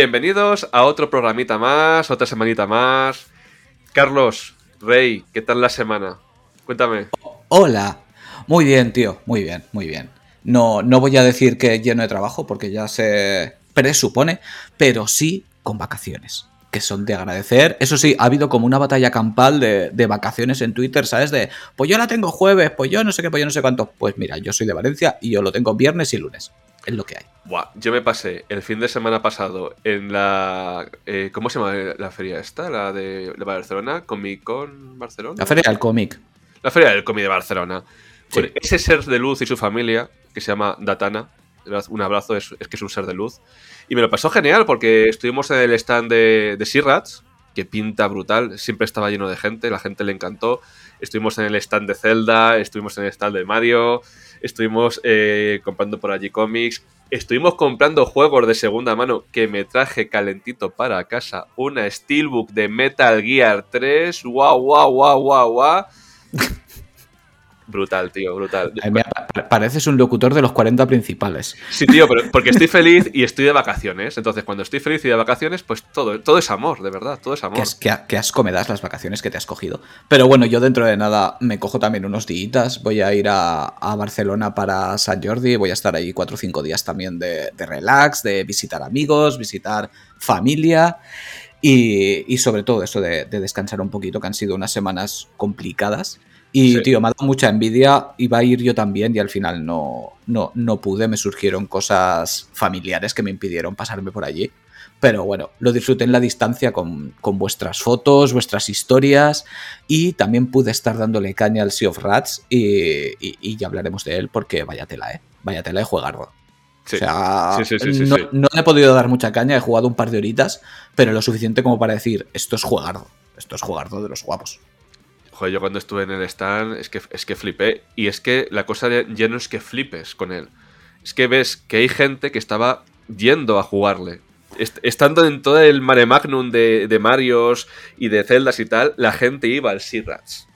bienvenidos a otro programita más, otra semanita más. Carlos, Rey, ¿qué tal la semana? Cuéntame. Hola. Muy bien, tío, muy bien, muy bien. No, no voy a decir que lleno de trabajo porque ya se presupone, pero sí con vacaciones que son de agradecer. Eso sí, ha habido como una batalla campal de, de, vacaciones en Twitter, ¿sabes? De, pues yo la tengo jueves, pues yo no sé qué, pues yo no sé cuánto. Pues mira, yo soy de Valencia y yo lo tengo viernes y lunes. Es lo que hay. Buah, yo me pasé el fin de semana pasado en la... Eh, ¿Cómo se llama la feria esta? La de, Barcelona, Comic Con Barcelona. La feria del cómic. La feria del cómic de Barcelona. Con ese ser de luz y su familia, que se llama Datana. Un abrazo, es, es que es un ser de luz. Y me lo pasó genial porque estuvimos en el stand de, de Sirrats, que pinta brutal, siempre estaba lleno de gente, la gente le encantó. Estuvimos en el stand de Zelda, estuvimos en el stand de Mario, estuvimos eh, comprando por allí cómics, estuvimos comprando juegos de segunda mano que me traje calentito para casa, una Steelbook de Metal Gear 3, guau, guau, guau, guau, guau. Brutal, tío, brutal. Me pareces un locutor de los 40 principales. Sí, tío, pero porque estoy feliz y estoy de vacaciones. Entonces, cuando estoy feliz y de vacaciones, pues todo, todo es amor, de verdad, todo es amor. Qué, qué, qué asco me das las vacaciones que te has cogido. Pero bueno, yo dentro de nada me cojo también unos días. Voy a ir a, a, Barcelona para San Jordi. Voy a estar ahí cuatro o cinco días también de, de relax, de visitar amigos, visitar familia. Y, y sobre todo eso de, de descansar un poquito, que han sido unas semanas complicadas. Y, sí. tío, me ha dado mucha envidia. Iba a ir yo también y al final no, no, no pude. Me surgieron cosas familiares que me impidieron pasarme por allí. Pero bueno, lo disfruté en la distancia con, con, vuestras fotos, vuestras historias y también pude estar dándole caña al Sea of Rats y, y, y ya hablaremos de él porque vaya tela, ¿eh? Vaya tela de juegardo. Sí. O sea, sí, sí, no, no, he podido dar mucha caña, he jugado un par de horitas, pero lo suficiente como para decir, esto es jugardo, esto es jugardo de los guapos. Joder, yo cuando estuve en el stand es que, es que flipé. Y es que la cosa de, ya no es que flipes con él. Es que ves que hay gente que estaba yendo a jugarle. Est estando en todo el mare magnum de, de Marios y de Zeldas y tal, la gente iba al Sirrats.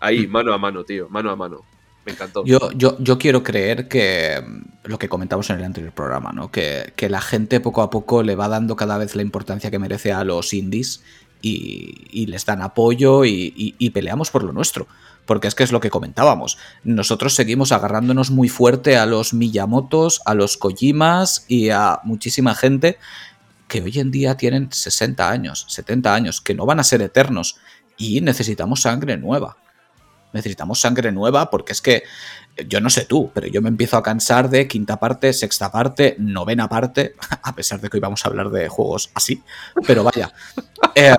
Ahí, mano a mano, tío, mano a mano. Me encantó. Yo, yo, yo quiero creer que mm, lo que comentamos en el anterior programa, ¿no? Que, que la gente poco a poco le va dando cada vez la importancia que merece a los indies y, les dan apoyo y, y, y, peleamos por lo nuestro. Porque es que es lo que comentábamos. Nosotros seguimos agarrándonos muy fuerte a los Miyamotos, a los Kojimas y a muchísima gente que hoy en día tienen 60 años, 70 años, que no van a ser eternos y necesitamos sangre nueva. Necesitamos sangre nueva porque es que yo no sé tú, pero yo me empiezo a cansar de quinta parte, sexta parte, novena parte, a pesar de que hoy vamos a hablar de juegos así, pero vaya. Eh,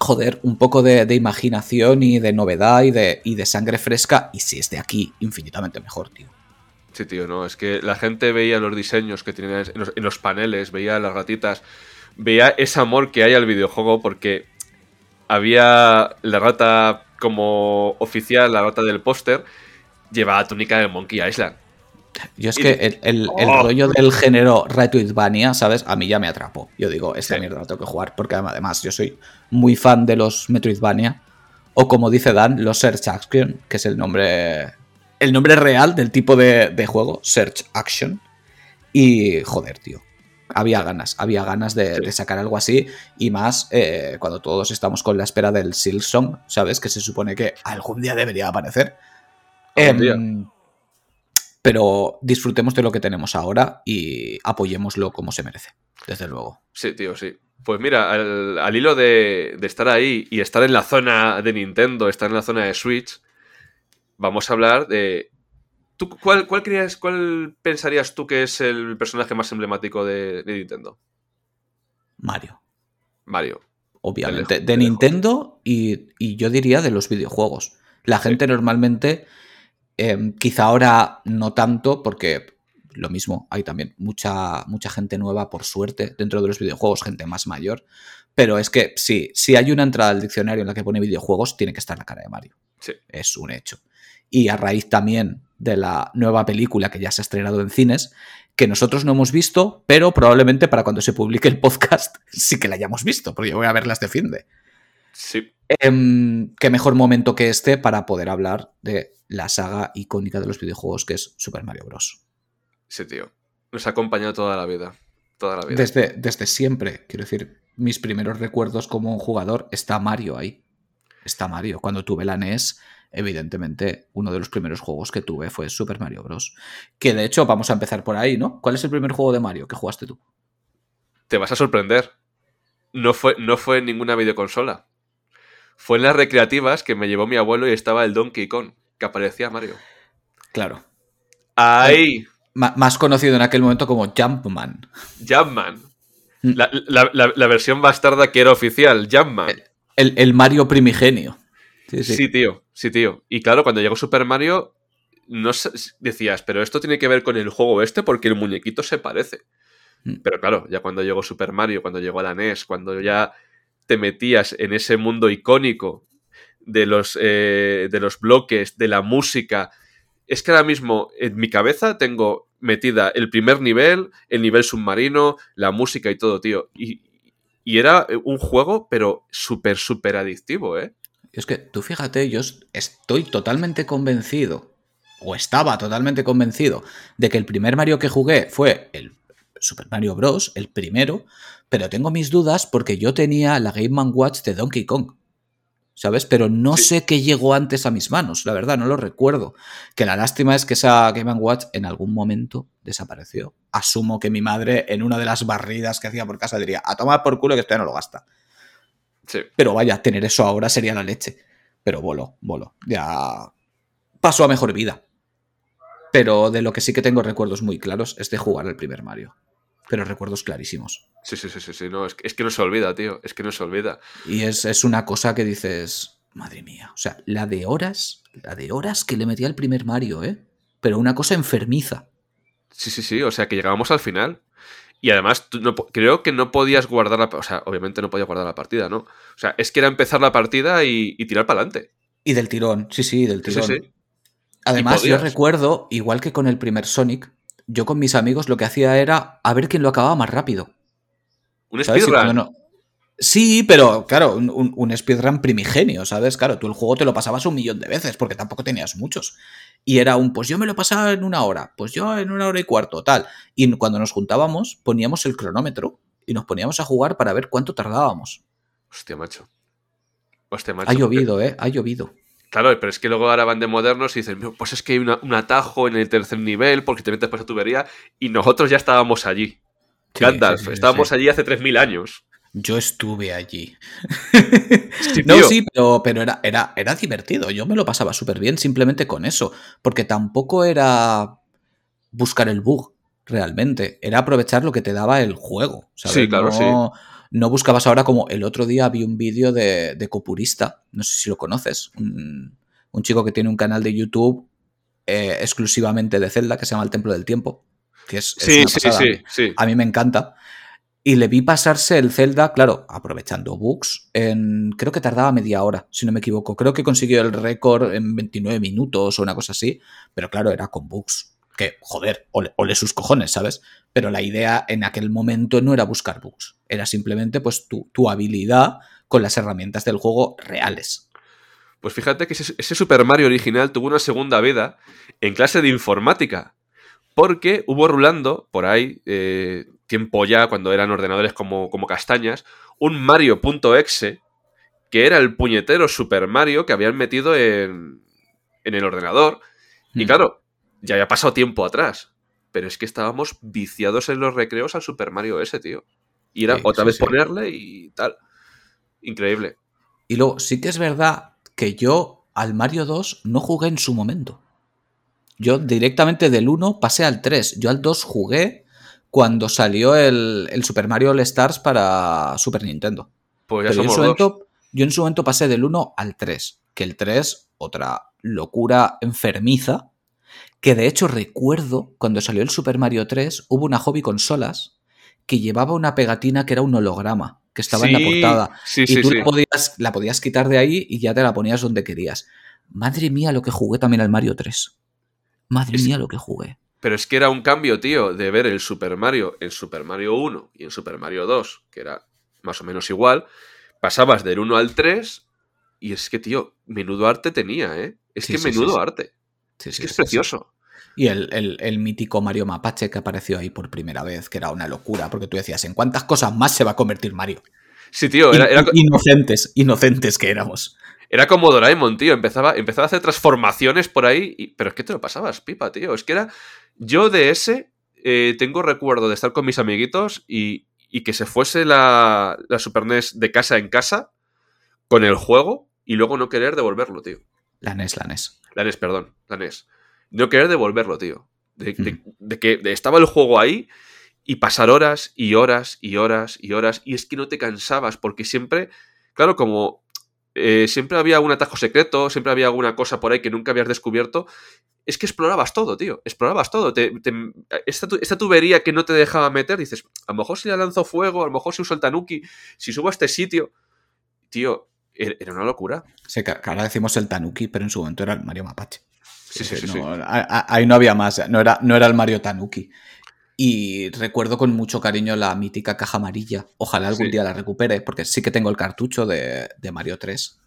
joder, un poco de, de, imaginación y de novedad y de, y de sangre fresca, y si es de aquí, infinitamente mejor, tío. Sí, tío, no, es que la gente veía los diseños que tenían en los, en los paneles, veía las ratitas, veía ese amor que hay al videojuego porque había la rata como oficial, la rata del póster, llevaba túnica de Monkey Island. Yo es que el, el, el oh. rollo del género Retroidvania, ¿sabes? A mí ya me atrapó. Yo digo, esta sí. mierda la tengo que jugar, porque además yo soy muy fan de los Metroidvania, o como dice Dan, los Search Action, que es el nombre, el nombre real del tipo de, de juego, Search Action. Y joder, tío, había ganas, había ganas de, sí. de, sacar algo así y más eh, cuando todos estamos con la espera del Silksong, ¿sabes? Que se supone que algún día debería aparecer. Eh, pero disfrutemos de lo que tenemos ahora y apoyémoslo como se merece, desde luego. Sí, tío, sí. Pues mira, al, al hilo de, de, estar ahí y estar en la zona de Nintendo, estar en la zona de Switch, vamos a hablar de ¿Tú, cuál, cuál, creías, ¿Cuál pensarías tú que es el personaje más emblemático de, de Nintendo? Mario. Mario. Obviamente. De, lejos, de Nintendo y, y, yo diría de los videojuegos. La gente sí. normalmente, eh, quizá ahora no tanto, porque lo mismo, hay también mucha, mucha gente nueva, por suerte, dentro de los videojuegos, gente más mayor. Pero es que sí, si hay una entrada al diccionario en la que pone videojuegos, tiene que estar la cara de Mario. Sí. Es un hecho. Y a raíz también de la nueva película que ya se ha estrenado en cines, que nosotros no hemos visto, pero probablemente para cuando se publique el podcast sí que la hayamos visto, porque yo voy a verlas de fin de. Sí. Eh, qué mejor momento que este para poder hablar de la saga icónica de los videojuegos que es Super Mario Bros. Sí, tío. Nos ha acompañado toda la vida. Toda la vida. Desde, desde siempre, quiero decir, mis primeros recuerdos como un jugador está Mario ahí. Está Mario. Cuando tuve la NES, evidentemente, uno de los primeros juegos que tuve fue Super Mario Bros. Que de hecho, vamos a empezar por ahí, ¿no? ¿Cuál es el primer juego de Mario que jugaste tú? Te vas a sorprender. No fue, no fue en ninguna videoconsola. Fue en las recreativas que me llevó mi abuelo y estaba el Donkey Kong, que aparecía Mario. Claro. Ahí. más conocido en aquel momento como Jumpman. Jumpman. Mm. La, versión bastarda que era oficial, Jumpman. El, Mario primigenio. Sí, tío, sí, tío. Y claro, cuando llegó Super Mario, no decías, pero esto tiene que ver con el juego este porque el muñequito se parece. Mm. Pero claro, ya cuando llegó Super Mario, cuando llegó a la NES, cuando ya te metías en ese mundo icónico de los, eh, de los bloques, de la música, es que ahora mismo en mi cabeza tengo metida el primer nivel, el nivel submarino, la música y todo, tío. Y, era un juego, pero súper, súper adictivo, ¿eh? Es que tú fíjate, yo estoy totalmente convencido, o estaba totalmente convencido, de que el primer Mario que jugué fue el Super Mario Bros., el primero, pero tengo mis dudas porque yo tenía la Game Watch de Donkey Kong. ¿Sabes? Pero no sé qué llegó antes a mis manos, la verdad, no lo recuerdo. Que la lástima es que esa Game Watch en algún momento desapareció. Asumo que mi madre en una de las barridas que hacía por casa diría, a tomar por culo que esto ya no lo gasta. Sí. Pero vaya, tener eso ahora sería la leche. Pero voló, voló. Ya pasó a mejor vida. Pero de lo que sí que tengo recuerdos muy claros es de jugar el primer Mario pero recuerdos clarísimos. Sí, sí, sí, sí, sí. No, es, que, no se olvida, tío, es que no se olvida. Y es, una cosa que dices, madre mía, o sea, la de horas, la de horas que le metía el primer Mario, ¿eh? Pero una cosa enfermiza. Sí, sí, sí, o sea, que llegábamos al final. Y además, no, creo que no podías guardar la... O sea, obviamente no podías guardar la partida, ¿no? O sea, es que era empezar la partida y, tirar para adelante. Y del tirón, sí, sí, del tirón. Sí, sí. Además, yo recuerdo, igual que con el primer Sonic, yo con mis amigos lo que hacía era a ver quién lo acababa más rápido. ¿Un speedrun? Sí, pero claro, un, speedrun primigenio, ¿sabes? Claro, tú el juego te lo pasabas un millón de veces porque tampoco tenías muchos. Y era un, pues yo me lo pasaba en una hora, pues yo en una hora y cuarto, tal. Y cuando nos juntábamos, poníamos el cronómetro y nos poníamos a jugar para ver cuánto tardábamos. Hostia, macho. Hostia, macho. Ha llovido, ¿eh? Ha llovido. Claro, pero es que luego ahora van de modernos y dicen, pues es que hay un atajo en el tercer nivel porque te metes por esa tubería y nosotros ya estábamos allí. Gandalf, estábamos allí hace 3.000 años. Yo estuve allí. no, sí, pero, pero era, era, era, divertido. Yo me lo pasaba súper bien simplemente con eso. Porque tampoco era buscar el bug, realmente. Era aprovechar lo que te daba el juego. Sí, claro, sí no buscabas ahora como el otro día vi un vídeo de, Copurista, no sé si lo conoces, un, chico que tiene un canal de YouTube eh, exclusivamente de Zelda que se llama El Templo del Tiempo, que es, sí, sí, sí, A mí me encanta. Y le vi pasarse el Zelda, claro, aprovechando bugs, en creo que tardaba media hora, si no me equivoco. Creo que consiguió el récord en 29 minutos o una cosa así, pero claro, era con bugs que, joder, ole, sus cojones, ¿sabes? Pero la idea en aquel momento no era buscar bugs, era simplemente pues tu, tu habilidad con las herramientas del juego reales. Pues fíjate que ese, Super Mario original tuvo una segunda vida en clase de informática, porque hubo rulando por ahí, eh, tiempo ya, cuando eran ordenadores como, como castañas, un Mario.exe, que era el puñetero Super Mario que habían metido en, en el ordenador. Y mm. claro, ya había pasado tiempo atrás. Pero es que estábamos viciados en los recreos al Super Mario ese, tío. Y era otra vez ponerle y tal. Increíble. Y luego, sí que es verdad que yo al Mario 2 no jugué en su momento. Yo directamente del 1 pasé al 3. Yo al 2 jugué cuando salió el, Super Mario All Stars para Super Nintendo. Pues ya somos yo, en su momento, yo en su momento pasé del 1 al 3. Que el 3, otra locura enfermiza, que de hecho recuerdo cuando salió el Super Mario 3, hubo una hobby consolas que llevaba una pegatina que era un holograma, que estaba en la portada. y tú la, podías, la podías quitar de ahí y ya te la ponías donde querías. Madre mía lo que jugué también al Mario 3. Madre mía lo que jugué. Pero es que era un cambio, tío, de ver el Super Mario en Super Mario 1 y en Super Mario 2, que era más o menos igual. Pasabas del 1 al 3 y es que, tío, menudo arte tenía, ¿eh? Es que menudo arte es que es precioso. Y el, mítico Mario Mapache que apareció ahí por primera vez, que era una locura, porque tú decías, ¿en cuántas cosas más se va a convertir Mario? Sí, tío, era, inocentes, inocentes que éramos. Era como Doraemon, tío. Empezaba, empezaba a hacer transformaciones por ahí. pero es que te lo pasabas, pipa, tío. Es que era. Yo de ese eh, tengo recuerdo de estar con mis amiguitos y, y que se fuese la, la, Super NES de casa en casa con el juego y luego no querer devolverlo, tío. La NES, la NES. La NES, perdón, la NES. No querer devolverlo, tío. De, que estaba el juego ahí y pasar horas y horas y horas y horas y es que no te cansabas porque siempre, claro, como eh, siempre había un atajo secreto, siempre había alguna cosa por ahí que nunca habías descubierto. Es que explorabas todo, tío. Explorabas todo. esta, tubería que no te dejaba meter, dices, a lo mejor si le lanzo fuego, a lo mejor si uso el tanuki, si subo a este sitio. Tío, er, era una locura. Sí, que ahora decimos el tanuki, pero en su momento era el Mario Mapache. Sí, sí, sí, Ahí no había más, no era, no era el Mario Tanuki. Y recuerdo con mucho cariño la mítica caja amarilla. Ojalá algún día la recupere, porque sí que tengo el cartucho de, Mario 3.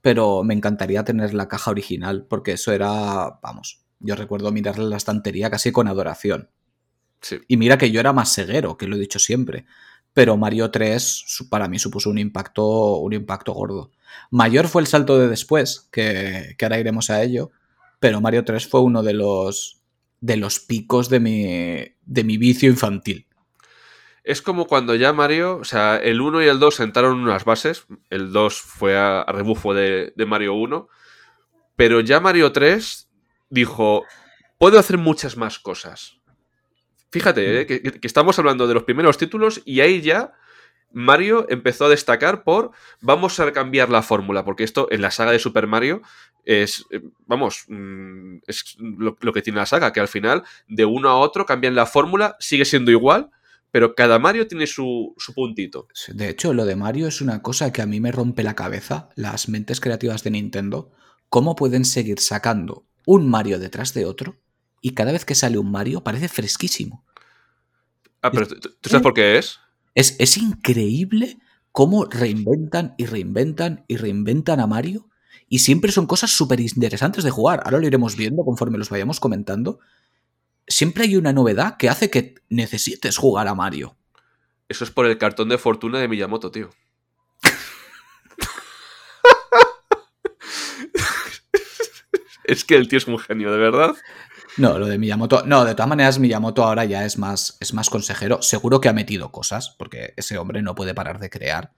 Pero me encantaría tener la caja original, porque eso era, vamos, yo recuerdo mirarla en la estantería casi con adoración. Y mira que yo era más ceguero, que lo he dicho siempre. Pero Mario 3 para mí supuso un impacto, un impacto gordo. Mayor fue el salto de después, que, que ahora iremos a ello. Pero Mario 3 fue uno de los, de los picos de mi, de mi vicio infantil. Es como cuando ya Mario, o sea, el 1 y el 2 sentaron unas bases, el 2 fue a, rebufo de, Mario 1, pero ya Mario 3 dijo, puedo hacer muchas más cosas. Fíjate, eh, que, estamos hablando de los primeros títulos y ahí ya Mario empezó a destacar por vamos a cambiar la fórmula, porque esto en la saga de Super Mario es, eh, vamos, mm, es lo, que tiene la saga, que al final de uno a otro cambian la fórmula, sigue siendo igual, pero cada Mario tiene su, su, puntito. De hecho, lo de Mario es una cosa que a mí me rompe la cabeza, las mentes creativas de Nintendo, cómo pueden seguir sacando un Mario detrás de otro y cada vez que sale un Mario parece fresquísimo. Ah, pero ¿tú sabes por qué es? Es, es increíble cómo reinventan y reinventan y reinventan a Mario y siempre son cosas súper interesantes de jugar. Ahora lo iremos viendo conforme los vayamos comentando. Siempre hay una novedad que hace que necesites jugar a Mario. Eso es por el cartón de fortuna de Miyamoto, tío. es que el tío es un genio, de verdad. No, lo de Miyamoto. No, de todas maneras, Miyamoto ahora ya es más, es más consejero. Seguro que ha metido cosas, porque ese hombre no puede parar de crear.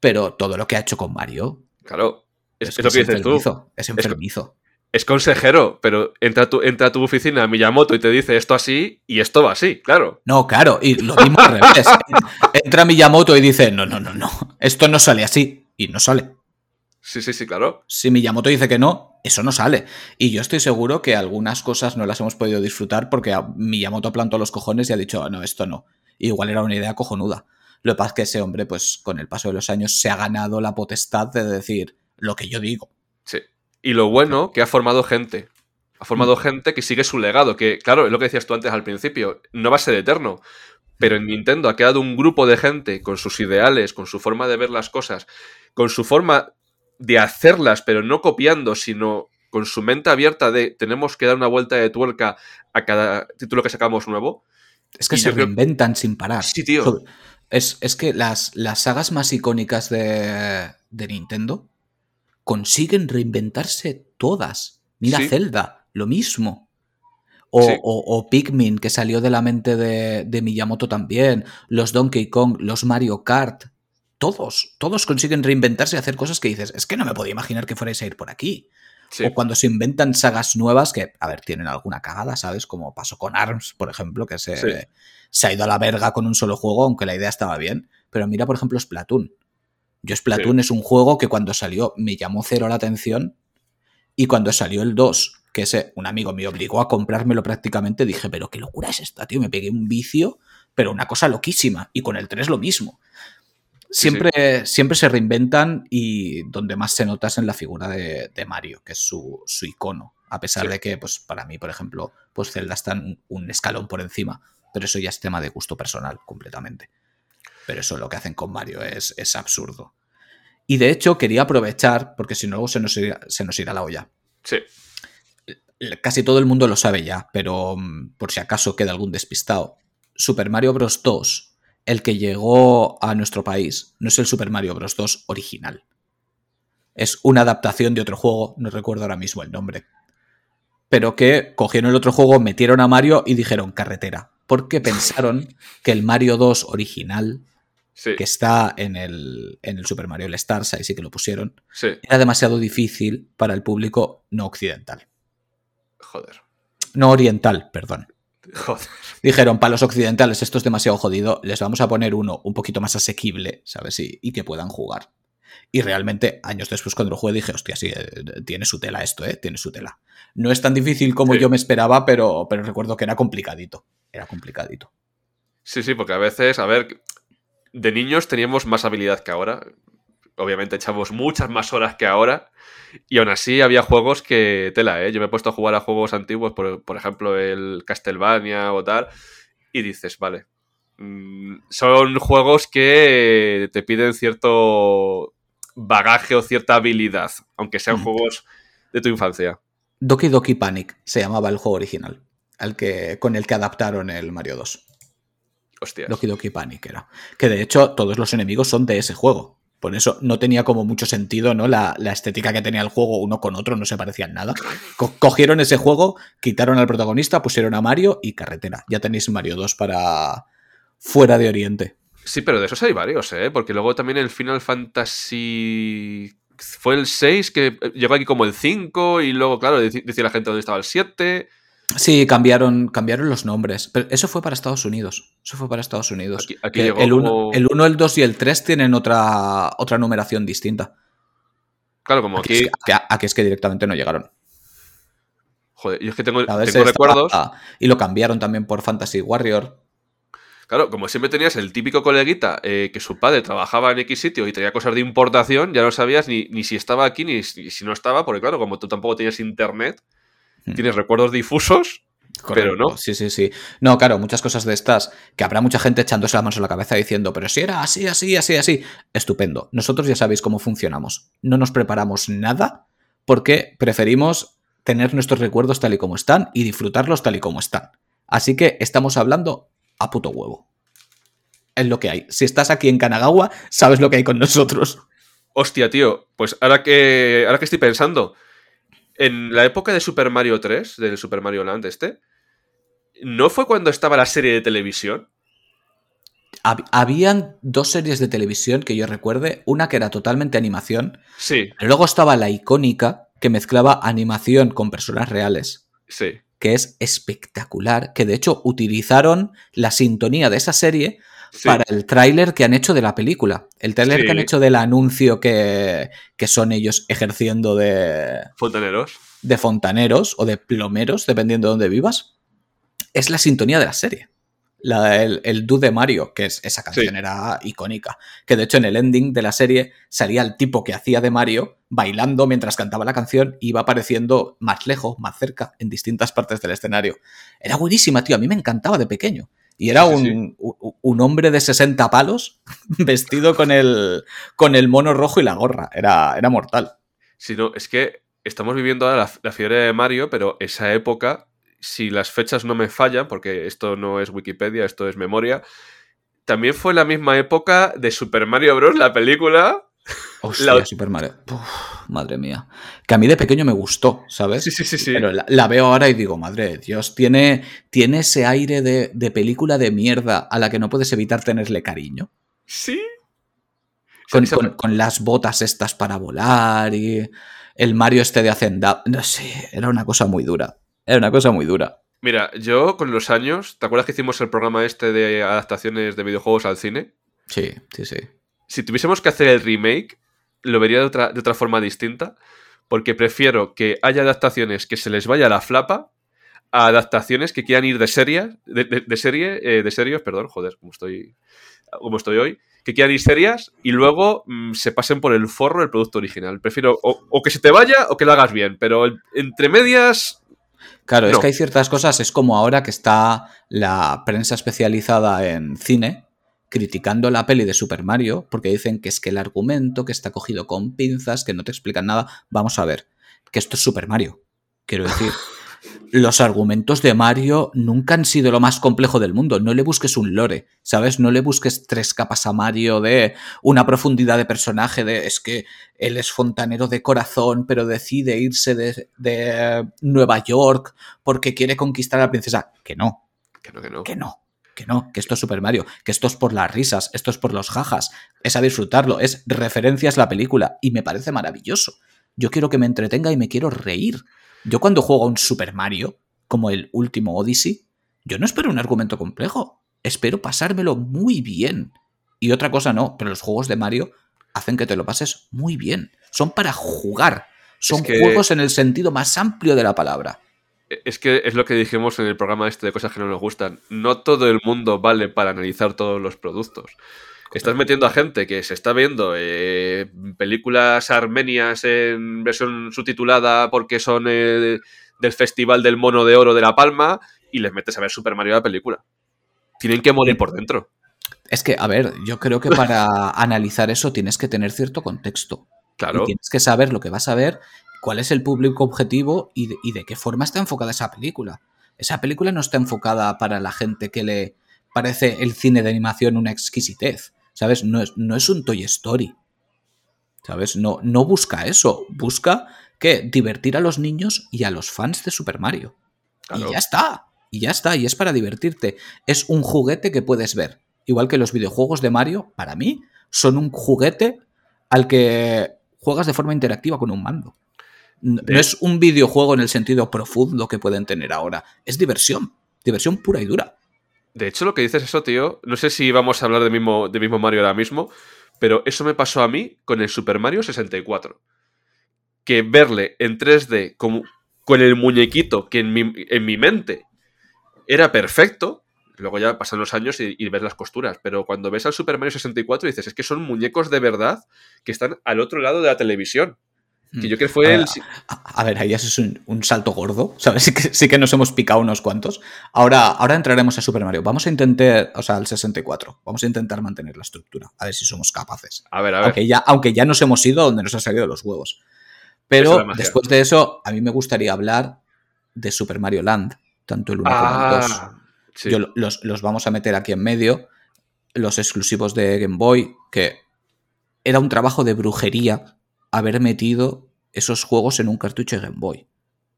Pero todo lo que ha hecho con Mario. Claro. Es, lo que dices tú. Es enfermizo. Es, consejero, pero entra, tu, entra a tu oficina Miyamoto y te dice esto así y esto va así, claro. No, claro, y lo mismo al revés. Entra Miyamoto y dice, no, no, no, no, esto no sale así y no sale. Sí, sí, sí, claro. Si Miyamoto dice que no, eso no sale. Y yo estoy seguro que algunas cosas no las hemos podido disfrutar porque Miyamoto plantó los cojones y ha dicho, no, esto no. igual era una idea cojonuda. Lo que pasa es que ese hombre, pues con el paso de los años, se ha ganado la potestad de decir, lo que yo digo. Sí. Y lo bueno, que ha formado gente. Ha formado mm. gente que sigue su legado, que claro, es lo que decías tú antes al principio, no va a ser eterno. Pero en Nintendo ha quedado un grupo de gente con sus ideales, con su forma de ver las cosas, con su forma de hacerlas, pero no copiando, sino con su mente abierta de tenemos que dar una vuelta de tuerca a cada título que sacamos nuevo. Es que se reinventan sin parar. Sí, tío. Es, que las, las sagas más icónicas de, de Nintendo consiguen reinventarse todas. Mira Zelda, lo mismo. O, Pikmin, que salió de la mente de, Miyamoto también. Los Donkey Kong, los Mario Kart. Todos, todos consiguen reinventarse y hacer cosas que dices, es que no me podía imaginar que fuerais a ir por aquí. O cuando se inventan sagas nuevas que, a ver, tienen alguna cagada, ¿sabes? Como pasó con ARMS, por ejemplo, que se, se ha ido a la verga con un solo juego, aunque la idea estaba bien. Pero mira, por ejemplo, Splatoon. Yo Splatoon es un juego que cuando salió me llamó cero la atención y cuando salió el 2, que ese, un amigo me obligó a comprármelo prácticamente, dije, pero qué locura es esta, tío, me pegué un vicio, pero una cosa loquísima. Y con el 3 lo mismo. Siempre, siempre se reinventan y donde más se nota es en la figura de, Mario, que es su, icono. A pesar de que, pues, para mí, por ejemplo, pues Zelda está un escalón por encima. Pero eso ya es tema de gusto personal, completamente. Pero eso lo que hacen con Mario es, es absurdo. Y de hecho quería aprovechar, porque si no se nos, irá, se nos irá la olla. Sí. casi todo el mundo lo sabe ya, pero mm, por si acaso queda algún despistado. Super Mario Bros. 2, el que llegó a nuestro país, no es el Super Mario Bros. 2 original. Es una adaptación de otro juego, no recuerdo ahora mismo el nombre. Pero que cogieron el otro juego, metieron a Mario y dijeron carretera. Porque pensaron que el Mario 2 original, que está en el, en el Super Mario All Stars, ahí sí que lo pusieron, era demasiado difícil para el público no occidental. Joder. No oriental, perdón. Joder. Dijeron, para los occidentales esto es demasiado jodido, les vamos a poner uno un poquito más asequible, ¿sabes? Y, y que puedan jugar. Y realmente, años después, cuando lo jugué, dije, hostia, sí, eh, tiene su tela esto, ¿eh? Tiene su tela. No es tan difícil como yo me esperaba, pero, pero recuerdo que era complicadito. Era complicadito. Sí, sí, porque a veces, a ver, de niños teníamos más habilidad que ahora. Obviamente echamos muchas más horas que ahora. Y aún así había juegos que tela, ¿eh? Yo me he puesto a jugar a juegos antiguos, por, por ejemplo el Castlevania o tal, y dices, vale, mm, son juegos que te piden cierto bagaje o cierta habilidad, aunque sean mm. juegos de tu infancia. Doki Doki Panic se llamaba el juego original, al que, con el que adaptaron el Mario 2. Hostia. Doki Doki Panic era. Que de hecho todos los enemigos son de ese juego. Por eso no tenía como mucho sentido, ¿no? La, estética que tenía el juego uno con otro no se parecían nada. cogieron ese juego, quitaron al protagonista, pusieron a Mario y carretera. Ya tenéis Mario 2 para fuera de Oriente. Sí, pero de esos hay varios, ¿eh? Porque luego también el Final Fantasy fue el 6 que llegó aquí como el 5 y luego, claro, decía la gente dónde estaba el 7. Sí, cambiaron, cambiaron los nombres. Pero eso fue para Estados Unidos. Eso fue para Estados Unidos. Aquí, llegó el, 1, el 1, el 2 y el 3 tienen otra, otra numeración distinta. Claro, como aquí. Aquí es, que, directamente no llegaron. Joder, y es que tengo, tengo recuerdos. y lo cambiaron también por Fantasy Warrior. Claro, como siempre tenías el típico coleguita eh, que su padre trabajaba en X sitio y tenía cosas de importación, ya no sabías ni, ni si estaba aquí ni si no estaba, porque claro, como tú tampoco tenías internet. Tienes recuerdos difusos, pero no. Sí, sí, sí. No, claro, muchas cosas de estas que habrá mucha gente echándose las manos en la cabeza diciendo, pero si era así, así, así, así. Estupendo. Nosotros ya sabéis cómo funcionamos. No nos preparamos nada porque preferimos tener nuestros recuerdos tal y como están y disfrutarlos tal y como están. Así que estamos hablando a puto huevo. Es lo que hay. Si estás aquí en Kanagawa, sabes lo que hay con nosotros. Hostia, tío, pues ahora que, ahora que estoy pensando, en la época de Super Mario 3, del Super Mario Land este, ¿no fue cuando estaba la serie de televisión? Habían dos series de televisión que yo recuerde, una que era totalmente animación. Sí. Luego estaba la icónica que mezclaba animación con personas reales. Sí que es espectacular, que de hecho utilizaron la sintonía de esa serie para el tráiler que han hecho de la película. El tráiler que han hecho del anuncio que, que, son ellos ejerciendo de... Fontaneros. De fontaneros o de plomeros, dependiendo de dónde vivas. Es la sintonía de la serie el, el Do de Mario, que es, esa canción era icónica. Que de hecho en el ending de la serie salía el tipo que hacía de Mario bailando mientras cantaba la canción y iba apareciendo más lejos, más cerca, en distintas partes del escenario. Era buenísima, tío. A mí me encantaba de pequeño. Y era un, un, hombre de 60 palos vestido con el, con el mono rojo y la gorra. Era, era mortal. Sí, no, es que estamos viviendo ahora la, la fiebre de Mario, pero esa época si las fechas no me fallan, porque esto no es Wikipedia, esto es memoria, también fue la misma época de Super Mario Bros., la película. Hostia, Super Mario. madre mía. Que a mí de pequeño me gustó, ¿sabes? Sí, sí, sí. sí. Pero la, veo ahora y digo, madre de Dios, tiene, tiene ese aire de, de, película de mierda a la que no puedes evitar tenerle cariño. Sí. Con, con las botas estas para volar y el Mario este de hacendado. No sé, era una cosa muy dura. Era una cosa muy dura. Mira, yo con los años, ¿te acuerdas que hicimos el programa este de adaptaciones de videojuegos al cine? Sí, sí, sí. Si tuviésemos que hacer el remake, lo vería de otra, de otra forma distinta, porque prefiero que haya adaptaciones que se les vaya la flapa a adaptaciones que quieran ir de serie, de, serie, eh, de serios, perdón, joder, como estoy, como estoy hoy, que quieran ir serias y luego mm, se pasen por el forro el producto original. Prefiero o, que se te vaya o que lo hagas bien, pero entre medias Claro, es que hay ciertas cosas, es como ahora que está la prensa especializada en cine criticando la peli de Super Mario porque dicen que es que el argumento, que está cogido con pinzas, que no te explican nada. Vamos a ver, que esto es Super Mario. Quiero decir, los argumentos de Mario nunca han sido lo más complejo del mundo. No le busques un lore, ¿sabes? No le busques tres capas a Mario de una profundidad de personaje, de es que él es fontanero de corazón, pero decide irse de, de Nueva York porque quiere conquistar a la princesa. Que no. Que no, que no. Que no. Que no, que esto es Super Mario, que esto es por las risas, esto es por los jajas, es a disfrutarlo, es referencias la película y me parece maravilloso. Yo quiero que me entretenga y me quiero reír. Yo cuando juego a un Super Mario, como el último Odyssey, yo no espero un argumento complejo, espero pasármelo muy bien. Y otra cosa no, pero los juegos de Mario hacen que te lo pases muy bien. Son para jugar. Son que- juegos en el sentido más amplio de la palabra. Es que es lo que dijimos en el programa este de cosas que no nos gustan. No todo el mundo vale para analizar todos los productos. Estás metiendo a gente que se está viendo eh, películas armenias en versión subtitulada porque son eh, del Festival del Mono de Oro de La Palma y les metes a ver Super Mario la película. Tienen que morir por dentro. Es que, a ver, yo creo que para analizar eso tienes que tener cierto contexto. Claro. Y tienes que saber lo que vas a ver, cuál es el público objetivo y de, y de qué forma está enfocada esa película. Esa película no está enfocada para la gente que le parece el cine de animación una exquisitez. ¿Sabes? No es, no es un Toy Story. ¿Sabes? No, no busca eso. Busca que divertir a los niños y a los fans de Super Mario. Claro. Y ya está. Y ya está. Y es para divertirte. Es un juguete que puedes ver. Igual que los videojuegos de Mario, para mí, son un juguete al que juegas de forma interactiva con un mando. No De- es un videojuego en el sentido profundo que pueden tener ahora. Es diversión. Diversión pura y dura. De hecho, lo que dices eso, tío, no sé si vamos a hablar de mismo, de mismo Mario ahora mismo, pero eso me pasó a mí con el Super Mario 64. Que verle en 3D como, con el muñequito que en mi, en mi mente era perfecto, luego ya pasan los años y, y ves las costuras, pero cuando ves al Super Mario 64 dices, es que son muñecos de verdad que están al otro lado de la televisión. Que yo creo que fue A el... ver, A, a ver, ahí es un, un salto gordo, ¿sabes? Sí que, sí que nos hemos picado unos cuantos. Ahora, ahora entraremos a Super Mario. Vamos a intentar, o sea, al 64. Vamos a intentar mantener la estructura, a ver si somos capaces. A ver, a ver. Aunque ya, aunque ya nos hemos ido donde nos han salido los huevos. Es Pero después de eso, a mí me gustaría hablar de Super Mario Land, tanto el 1 como el 2. Ah, sí. Yo los, los vamos a meter aquí en medio, los exclusivos de Game Boy, que era un trabajo de brujería haber metido esos juegos en un cartucho de Game Boy.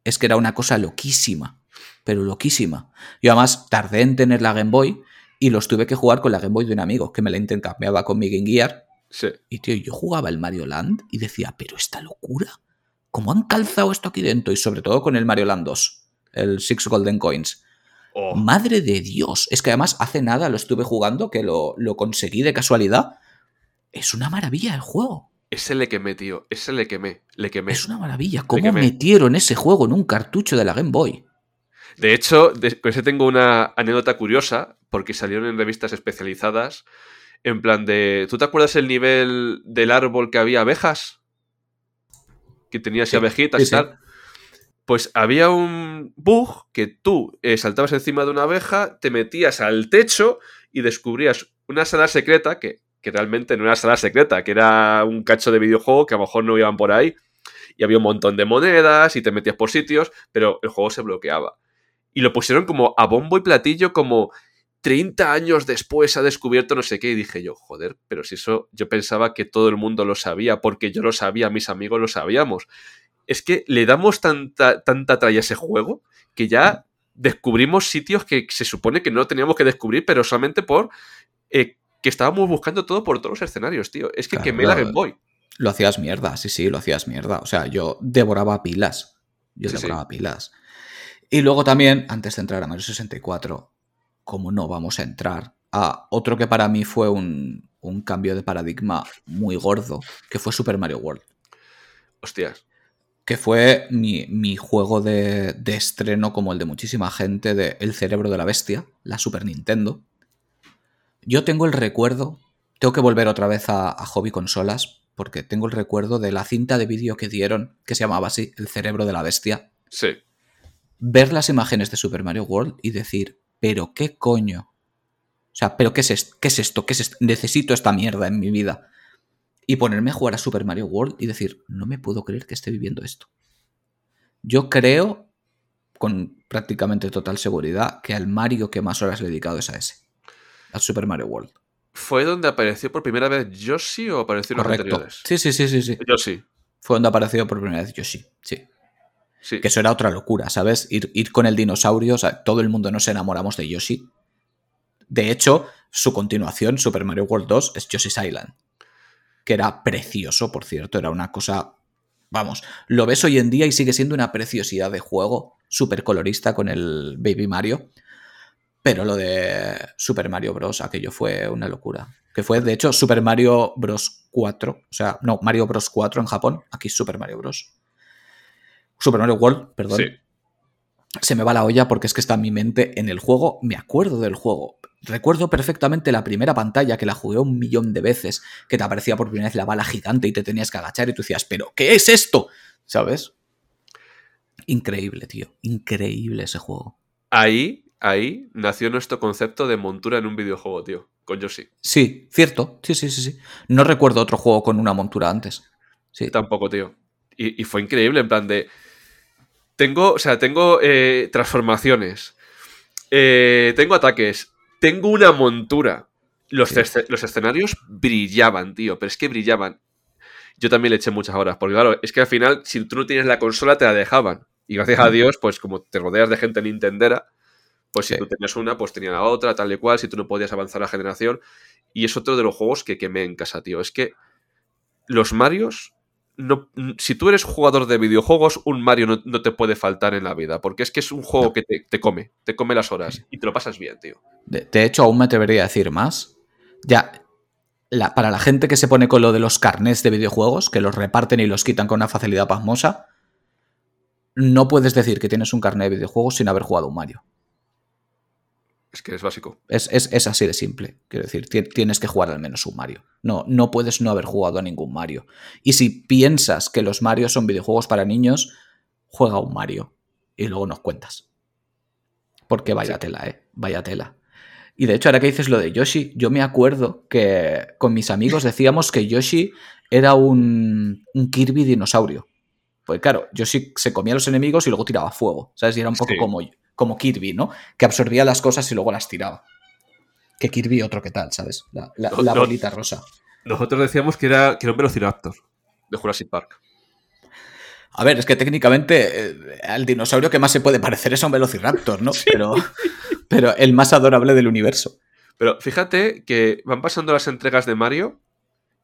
Es que era una cosa loquísima, pero loquísima. Yo además tardé en tener la Game Boy y los tuve que jugar con la Game Boy de un amigo que me la intercambiaba con mi Game Gear. Sí. Y tío, yo jugaba el Mario Land y decía, pero esta locura, ¿cómo han calzado esto aquí dentro? Y sobre todo con el Mario Land 2, el Six Golden Coins. Oh, Madre de Dios. Es que además hace nada lo estuve jugando, que lo, lo conseguí de casualidad. Es una maravilla el juego. Ese le quemé, tío. Ese le quemé. Le quemé. Es una maravilla. ¿Cómo metieron ese juego en un cartucho de la Game Boy? De hecho, tengo una anécdota curiosa, porque salieron en revistas especializadas, en plan de... ¿Tú te acuerdas el nivel del árbol que había abejas? Que tenía así Sí, abejitas sí, y sí. tal. Pues había un bug que tú eh, saltabas encima de una abeja, te metías al techo y descubrías una sala secreta que, que realmente no era sala secreta, que era un cacho de videojuego que a lo mejor no iban por ahí. Y había un montón de monedas y te metías por sitios, pero el juego se bloqueaba. Y lo pusieron como a bombo y platillo, como 30 años después ha descubierto no sé qué. Y dije yo, joder, pero si eso yo pensaba que todo el mundo lo sabía, porque yo lo sabía, mis amigos lo sabíamos. Es que le damos tanta, tanta tralla a ese juego que ya descubrimos sitios que se supone que no teníamos que descubrir, pero solamente por eh, que estábamos buscando todo por todos los escenarios, tío. Es que Claro, quemé la. Game Boy. Lo hacías mierda, sí, sí, lo hacías mierda. O sea, yo devoraba pilas. Yo Sí, sí. devoraba pilas. Y luego también, antes de entrar a Mario 64, como no vamos a entrar a otro que para mí fue un, un cambio de paradigma muy gordo, que fue Super Mario World. Hostias. que fue mi, mi juego de, de estreno, como el de muchísima gente, de El cerebro de la bestia, la Super Nintendo. Yo tengo el recuerdo, tengo que volver otra vez a, a Hobby Consolas, porque tengo el recuerdo de la cinta de vídeo que dieron, que se llamaba así, El cerebro de la bestia, Sí. ver las imágenes de Super Mario World y decir, pero qué coño. O sea, pero qué es esto, qué es esto, ¿Qué es esto? necesito esta mierda en mi vida. Y ponerme a jugar a Super Mario World y decir, no me puedo creer que esté viviendo esto. Yo creo, con prácticamente total seguridad que al Mario que más horas le he dedicado es a ese. Al Super Mario World. ¿Fue donde apareció por primera vez Yoshi o apareció en los anteriores? Sí, sí, sí, sí, sí. Yoshi. Fue donde apareció por primera vez Yoshi. Sí. Sí. Que eso era otra locura, ¿sabes? Ir, ir con el dinosaurio, o sea, todo el mundo nos enamoramos de Yoshi. De hecho, su continuación, Super Mario World 2, es Yoshi's Island. Que era precioso, por cierto, era una cosa. Vamos, lo ves hoy en día y sigue siendo una preciosidad de juego, súper colorista con el Baby Mario. Pero lo de Super Mario Bros. aquello fue una locura. Que fue, de hecho, Super Mario Bros. 4. O sea, no, Mario Bros. 4 en Japón. Aquí Super Mario Bros. Super Mario World, perdón. Sí. Se me va la olla porque es que está en mi mente en el juego. Me acuerdo del juego. Recuerdo perfectamente la primera pantalla que la jugué un millón de veces, que te aparecía por primera vez la bala gigante y te tenías que agachar y tú decías, pero ¿qué es esto? ¿Sabes? Increíble, tío. Increíble ese juego. Ahí, ahí nació nuestro concepto de montura en un videojuego, tío. Con Yoshi. Sí, cierto. Sí, sí, sí, sí. No recuerdo otro juego con una montura antes. Sí. Tampoco, tío. Y, y fue increíble, en plan de. Tengo, o sea, tengo eh, transformaciones. eh, tengo ataques. Tengo una montura. Los, Sí. los escenarios brillaban, tío. Pero es que brillaban. Yo también le eché muchas horas. Porque, claro, es que al final, si tú no tienes la consola, te la dejaban. Y gracias a. Dios, pues como te rodeas de gente nintendera, pues si tú tenías una, pues tenía la otra, tal y cual. Si tú no podías avanzar la generación. Y es otro de los juegos que quemé en casa, tío. Es que los Marios. No, si tú eres jugador de videojuegos, un Mario no, no te puede faltar en la vida. Porque es que es un juego que te, te come, te come las horas y te lo pasas bien, tío. De, de hecho, aún me atrevería a decir más. Ya, la- para la gente que se pone con lo de los carnés de videojuegos, que los reparten y los quitan con una facilidad pasmosa, no puedes decir que tienes un carnet de videojuegos sin haber jugado un Mario. Es que es básico. Es, es- es así de simple. Quiero decir, ti- tienes que jugar al menos un Mario. No, no puedes no haber jugado a ningún Mario. Y si piensas que los Mario son videojuegos para niños, juega un Mario y luego nos cuentas. Porque vaya Sí. tela, ¿eh? Vaya tela. Y de hecho, ahora que dices lo de Yoshi, yo me acuerdo que con mis amigos decíamos que Yoshi era un, un Kirby dinosaurio. Pues claro, Yoshi se comía a los enemigos y luego tiraba fuego. ¿Sabes? Y era un poco Sí. como, como Kirby, ¿no? Que absorbía las cosas y luego las tiraba. Que Kirby otro que tal, ¿sabes? La, la- No, la no. bolita rosa. Nosotros decíamos que era, que era un Velociraptor de Jurassic Park. A ver, es que técnicamente eh, al dinosaurio que más se puede parecer es a un Velociraptor, ¿no? Pero, pero el más adorable del universo. Pero fíjate que van pasando las entregas de Mario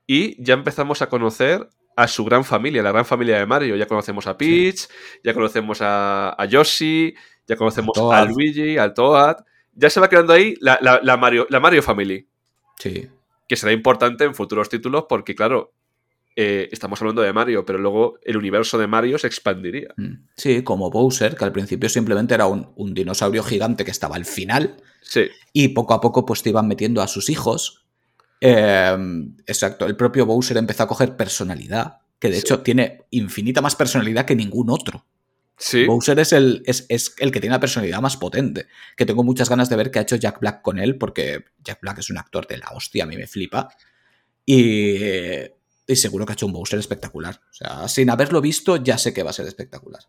y ya empezamos a conocer a su gran familia, la gran familia de Mario. Ya conocemos a Peach, ya conocemos a, a Yoshi, ya conocemos A. Luigi, al Toad. Ya se va creando ahí la, la- la Mario, la Mario Family, Sí. que será importante en futuros títulos porque, claro, eh, estamos hablando de Mario, pero luego el universo de Mario se expandiría. Mm. Sí, como Bowser, que al principio simplemente era un, un dinosaurio gigante que estaba al final. Sí, Y poco a poco pues te iban metiendo a sus hijos. Eh, exacto, el propio Bowser empezó a coger personalidad, que de Sí. hecho tiene infinita más personalidad que ningún otro. sí. Bowser es el, es, es el que tiene la personalidad más potente, que tengo muchas ganas de ver qué ha hecho Jack Black con él, porque Jack Black es un actor de la hostia, a mí me flipa. Y, y seguro que ha hecho un Bowser espectacular. O sea, sin haberlo visto, ya sé que va a ser espectacular.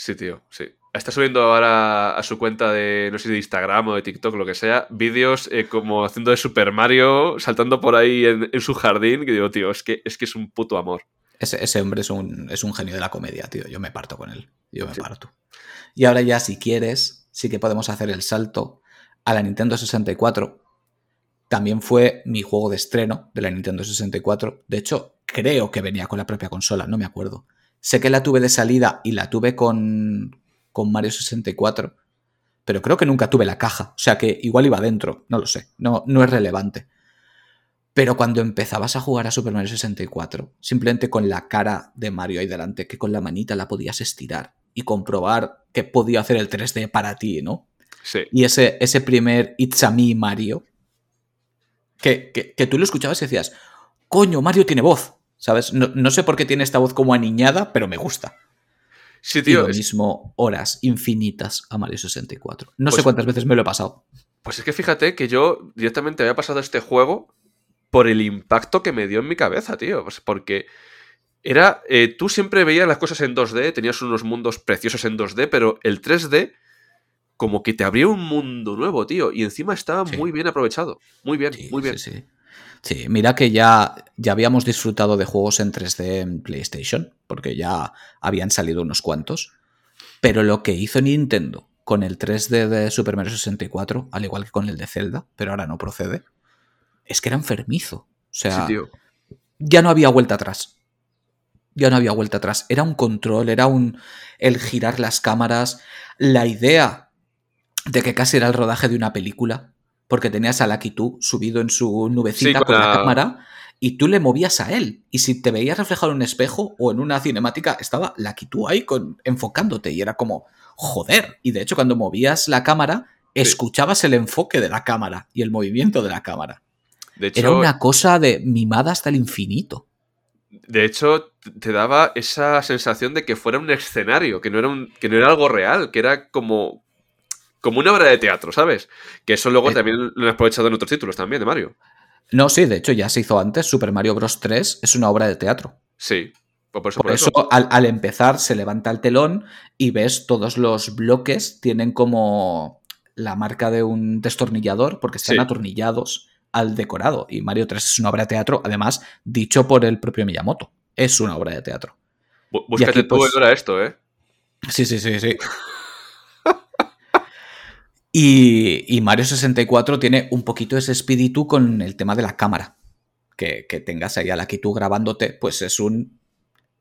Sí, tío, sí. Está subiendo ahora a su cuenta de, no sé de Instagram o de TikTok, lo que sea, vídeos eh, como haciendo de Super Mario, saltando por ahí en, en su jardín, que digo, tío, es que es, que es un puto amor. Ese, ese hombre es un, es un genio de la comedia, tío. Yo me parto con él. Yo me Sí. parto. Y ahora ya, si quieres, sí que podemos hacer el salto a la Nintendo 64. También fue mi juego de estreno de la Nintendo 64. De hecho, creo que venía con la propia consola, no me acuerdo. Sé que la tuve de salida y la tuve con, con Mario 64. Pero creo que nunca tuve la caja. O sea que igual iba dentro. No lo sé. No, no es relevante. Pero cuando empezabas a jugar a Super Mario 64, simplemente con la cara de Mario ahí delante, que con la manita la podías estirar y comprobar que podía hacer el 3D para ti, ¿no? Sí, Y ese, ese primer It's a Me Mario, que, que, que tú lo escuchabas y decías, coño, Mario tiene voz, ¿sabes? No, no sé por qué tiene esta voz como aniñada, pero me gusta. sí, y tío. lo es- mismo, horas infinitas a Mario 64. No sé Pues- cuántas veces me lo he pasado. pues es que fíjate que yo directamente había pasado este juego por el impacto que me dio en mi cabeza, tío. Pues porque era, eh, tú siempre veías las cosas en 2D, tenías unos mundos preciosos en 2D, pero el 3D como que te abría un mundo nuevo, tío, y encima estaba muy bien aprovechado, muy bien, muy bien. Sí, sí. Sí, mira que ya, ya habíamos disfrutado de juegos en 3D en PlayStation, porque ya habían salido unos cuantos, pero lo que hizo Nintendo con el 3D de Super Mario 64, al igual que con el de Zelda, pero ahora no procede, es que era enfermizo. O sea, ya no había vuelta atrás. Ya no había vuelta atrás. Era un control, era un el girar las cámaras, la idea de que casi era el rodaje de una película, porque tenías a Lucky tú subido en su nubecita con, la... cámara y tú le movías a él. Y si te veías reflejado en un espejo o en una cinemática, estaba Lucky tú ahí con, enfocándote y era como, joder. Y de hecho, cuando movías la cámara, escuchabas el enfoque de la cámara y el movimiento de la cámara. Era una cosa de mimada hasta el infinito. De hecho, te daba esa sensación de que fuera un escenario, que no era, un, que no era algo real, que era como, como una obra de teatro, ¿sabes? Que eso luego eh. también lo han aprovechado en otros títulos también de Mario. No, sí, de hecho ya se hizo antes. Super Mario Bros. 3 es una obra de teatro. Sí, pues por eso, Al, empezar se levanta el telón y ves todos los bloques tienen como la marca de un destornillador porque están atornillados al decorado. Y Mario 3 es una obra de teatro, además, dicho por el propio Miyamoto. Es una obra de teatro. búscate tú pues, esto, ¿eh? Sí, sí, sí, sí. y, Mario 64 tiene un poquito ese espíritu con el tema de la cámara. Que, tengas ahí a la que tú grabándote, pues es un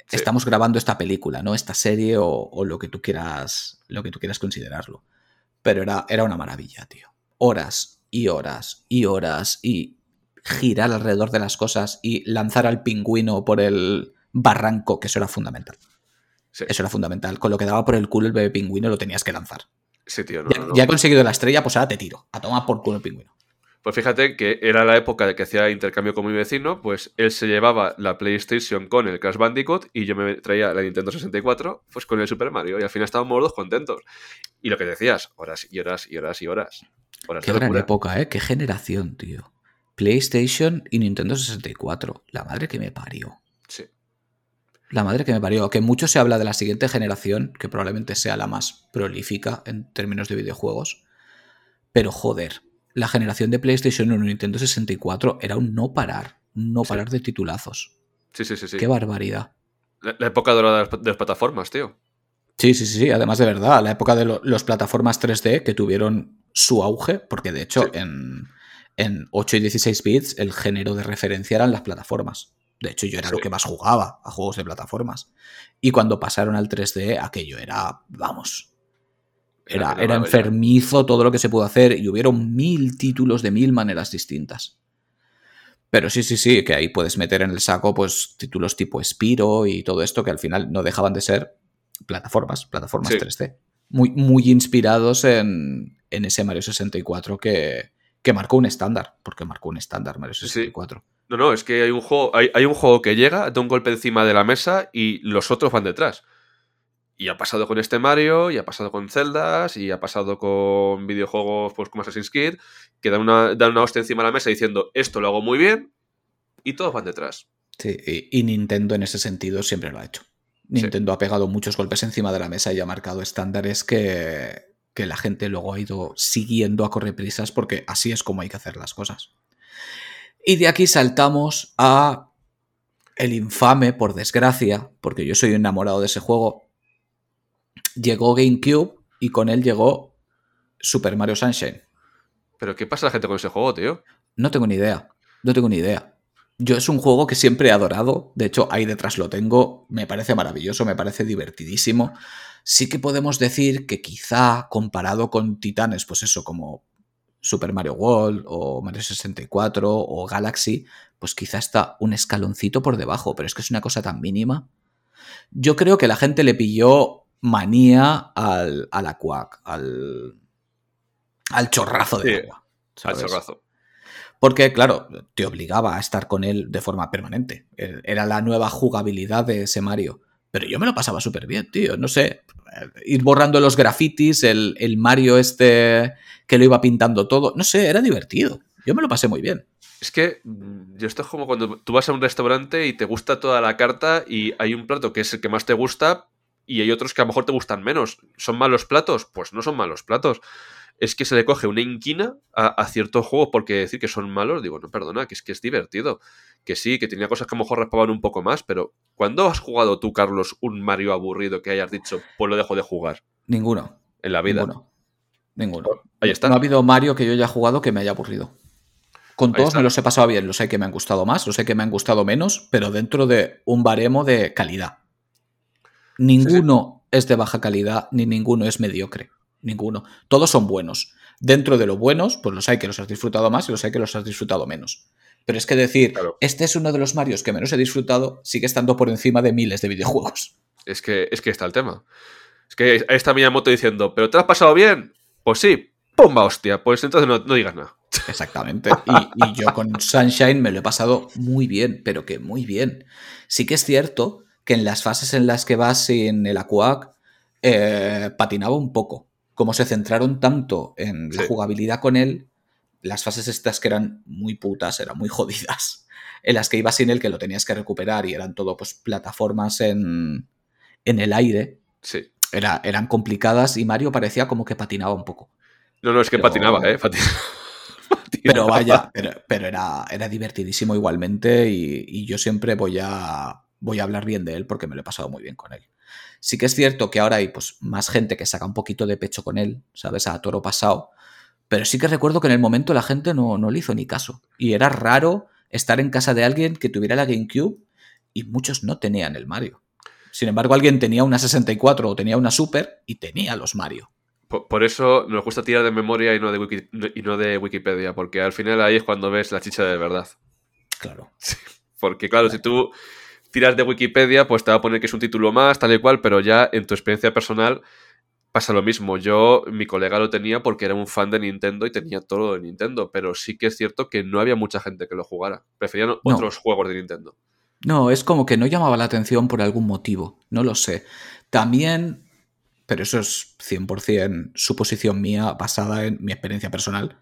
estamos grabando esta película, ¿no? Esta serie o, lo que tú quieras. Lo que tú quieras considerarlo. Pero era, era una maravilla, tío. Horas y horas y horas y girar alrededor de las cosas y lanzar al pingüino por el barranco, que eso era fundamental. Eso era fundamental. Con lo que daba por el culo el bebé pingüino lo tenías que lanzar. Sí, tío, ya, he conseguido la estrella, pues ahora te tiro. A tomar por culo el pingüino. Pues fíjate que era la época de que hacía intercambio con mi vecino, pues él se llevaba la PlayStation con el Crash Bandicoot y yo me traía la Nintendo 64 pues con el Super Mario y al final estábamos dos contentos. Y lo que decías, horas y horas y horas y horas. Qué gran época, ¿eh? Qué generación, tío. PlayStation y Nintendo 64. La madre que me parió. Sí. La madre que me parió. Que mucho se habla de la siguiente generación, que probablemente sea la más prolífica en términos de videojuegos. Pero joder, la generación de PlayStation 1 y Nintendo 64 era un no parar, no parar de titulazos. Sí, sí, sí, sí. Qué barbaridad. La, época dorada de las plataformas, tío. Sí, sí, sí, además de verdad, la época de las plataformas 3D que tuvieron su auge, porque de hecho en, 8 y 16 bits el género de referencia eran las plataformas. De hecho, yo era lo que más jugaba a juegos de plataformas. Y cuando pasaron al 3D, aquello era, vamos, era, enfermizo todo lo que se pudo hacer y hubieron mil títulos de mil maneras distintas. Pero sí, sí, sí, que ahí puedes meter en el saco pues títulos tipo Spiro y todo esto que al final no dejaban de ser plataformas, plataformas 3D. Muy, muy inspirados en, ese Mario 64 que, que marcó un estándar, porque marcó un estándar Mario 64. No, no, es que hay un juego, hay, hay un juego que llega, da un golpe encima de la mesa y los otros van detrás. Y ha pasado con este Mario, y ha pasado con Zeldas, y ha pasado con videojuegos pues, como Assassin's Creed, que dan una, dan una hostia encima de la mesa diciendo esto lo hago muy bien, y todos van detrás. Sí, y, Nintendo en ese sentido siempre lo ha hecho. Nintendo ha pegado muchos golpes encima de la mesa y ha marcado estándares que, que la gente luego ha ido siguiendo a correr prisas porque así es como hay que hacer las cosas. Y de aquí saltamos a el infame, por desgracia, porque yo soy enamorado de ese juego, llegó GameCube y con él llegó Super Mario Sunshine. ¿Pero qué pasa la gente con ese juego, tío? No tengo ni idea. No tengo ni idea. Yo es un juego que siempre he adorado. De hecho, ahí detrás lo tengo. Me parece maravilloso, me parece divertidísimo. Sí que podemos decir que quizá comparado con Titanes, pues eso, como Super Mario World o Mario 64 o Galaxy, pues quizá está un escaloncito por debajo, pero es que es una cosa tan mínima. Yo creo que la gente le pilló manía al, al aquac, al, al chorrazo de agua. Al chorrazo. Porque, claro, te obligaba a estar con él de forma permanente. Era la nueva jugabilidad de ese Mario. Pero yo me lo pasaba súper bien, tío. No sé, ir borrando los grafitis, el, el, Mario este que lo iba pintando todo. No sé, era divertido. Yo me lo pasé muy bien. Es que mm, yo esto es como cuando tú vas a un restaurante y te gusta toda la carta y hay un plato que es el que más te gusta y hay otros que a lo mejor te gustan menos. ¿Son malos platos? Pues no son malos platos. Es que se le coge una inquina a, ciertos juegos porque decir que son malos, digo, no, perdona, que es que es divertido. Que sí, que tenía cosas que a lo mejor raspaban un poco más, pero ¿cuándo has jugado tú, Carlos, un Mario aburrido que hayas dicho, pues lo dejo de jugar? Ninguno. En la vida. Ninguno. Ninguno. Ahí está. No ha habido Mario que yo haya jugado que me haya aburrido. Con todos me los he pasado bien, los sé que me han gustado más, los sé que me han gustado menos, pero dentro de un baremo de calidad. Ninguno es de baja calidad, ni ninguno es mediocre. Ninguno. Todos son buenos. Dentro de lo buenos, pues los hay que los has disfrutado más y los hay que los has disfrutado menos. Pero es que decir, este es uno de los Marios que menos he disfrutado, sigue estando por encima de miles de videojuegos. Es que, es que está el tema. Es que ahí está Miyamoto diciendo, ¿pero te has pasado bien? Pues sí, ¡pumba hostia! Pues entonces no digas nada. Exactamente. Y, yo con Sunshine me lo he pasado muy bien, pero que muy bien. Sí que es cierto que en las fases en las que vas sin el Aquac, eh, patinaba un poco. Como se centraron tanto en la jugabilidad con él, las fases estas que eran muy putas, eran muy jodidas. En las que ibas sin él, que lo tenías que recuperar y eran todo pues plataformas en, en el aire. Sí. Era, eran complicadas y Mario parecía como que patinaba un poco. No, no, es que patinaba, ¿eh? Patinaba. Pero vaya, pero, era, era, divertidísimo igualmente y, yo siempre voy a, voy a hablar bien de él porque me lo he pasado muy bien con él. Sí que es cierto que ahora hay pues, más gente que saca un poquito de pecho con él, ¿sabes? A toro pasado. Pero sí que recuerdo que en el momento la gente no, no le hizo ni caso. Y era raro estar en casa de alguien que tuviera la GameCube y muchos no tenían el Mario. Sin embargo, alguien tenía una 64 o tenía una Super y tenía los Mario. Por, eso nos gusta tirar de memoria y no de, y no de Wikipedia, porque al final ahí es cuando ves la chicha de verdad. Claro. porque claro, si tú tiras de Wikipedia, pues te va a poner que es un título más, tal y cual, pero ya en tu experiencia personal pasa lo mismo. Yo, mi colega lo tenía porque era un fan de Nintendo y tenía todo de Nintendo, pero sí que es cierto que no había mucha gente que lo jugara. Preferían otros juegos de Nintendo. No, es como que no llamaba la atención por algún motivo, no lo sé. También pero eso es 100% suposición mía basada en mi experiencia personal.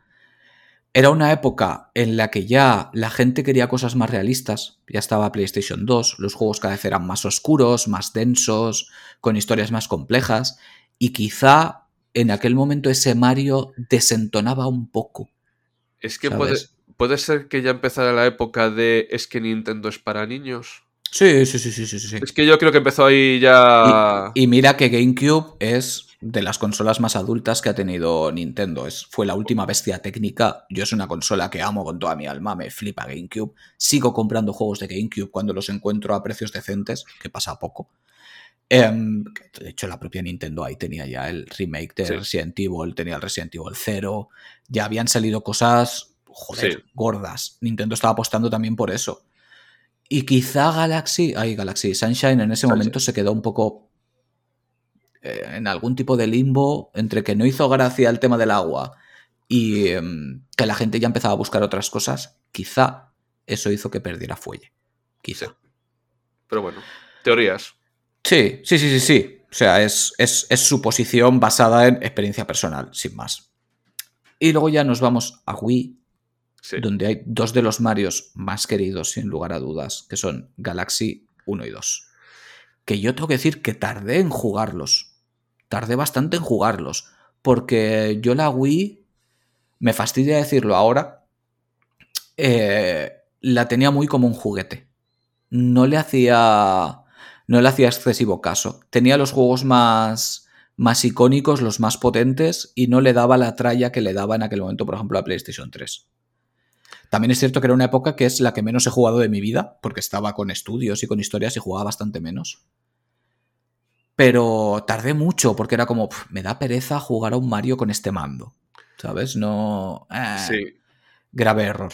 Era una época en la que ya la gente quería cosas más realistas, ya estaba PlayStation 2, los juegos cada vez eran más oscuros, más densos, con historias más complejas, y quizá en aquel momento ese Mario desentonaba un poco. Es que puede, puede ser que ya empezara la época de es que Nintendo es para niños. Sí, sí, sí, sí, sí, sí. Es que yo creo que empezó ahí ya. Y, mira que GameCube es de las consolas más adultas que ha tenido Nintendo. Es, fue la última bestia técnica. Yo es una consola que amo con toda mi alma. Me flipa GameCube. Sigo comprando juegos de GameCube cuando los encuentro a precios decentes, que pasa poco. Em, de hecho, la propia Nintendo ahí tenía ya el remake de Resident Evil, tenía el Resident Evil 0. Ya habían salido cosas, joder, gordas. Nintendo estaba apostando también por eso. Y quizá Galaxy, ay, Galaxy Sunshine en ese momento se quedó un poco en algún tipo de limbo entre que no hizo gracia el tema del agua y em, que la gente ya empezaba a buscar otras cosas. Quizá eso hizo que perdiera fuelle. Quizá. Pero bueno, teorías. Sí, sí, sí, sí, sí. O sea, es, es, es su posición basada en experiencia personal, sin más. Y luego ya nos vamos a Wii donde hay dos de los Marios más queridos, sin lugar a dudas, que son Galaxy 1 y 2. Que yo tengo que decir que tardé en jugarlos. Tardé bastante en jugarlos. Porque yo la Wii, me fastidia decirlo ahora, eh, la tenía muy como un juguete. No le hacía. No le hacía excesivo caso. Tenía los juegos más, más icónicos, los más potentes, y no le daba la tralla que le daba en aquel momento, por ejemplo, a PlayStation 3. También es cierto que era una época que es la que menos he jugado de mi vida, porque estaba con estudios y con historias y jugaba bastante menos. Pero tardé mucho, porque era como, me da pereza jugar a un Mario con este mando. ¿Sabes? No. Eh, sí. Grave error.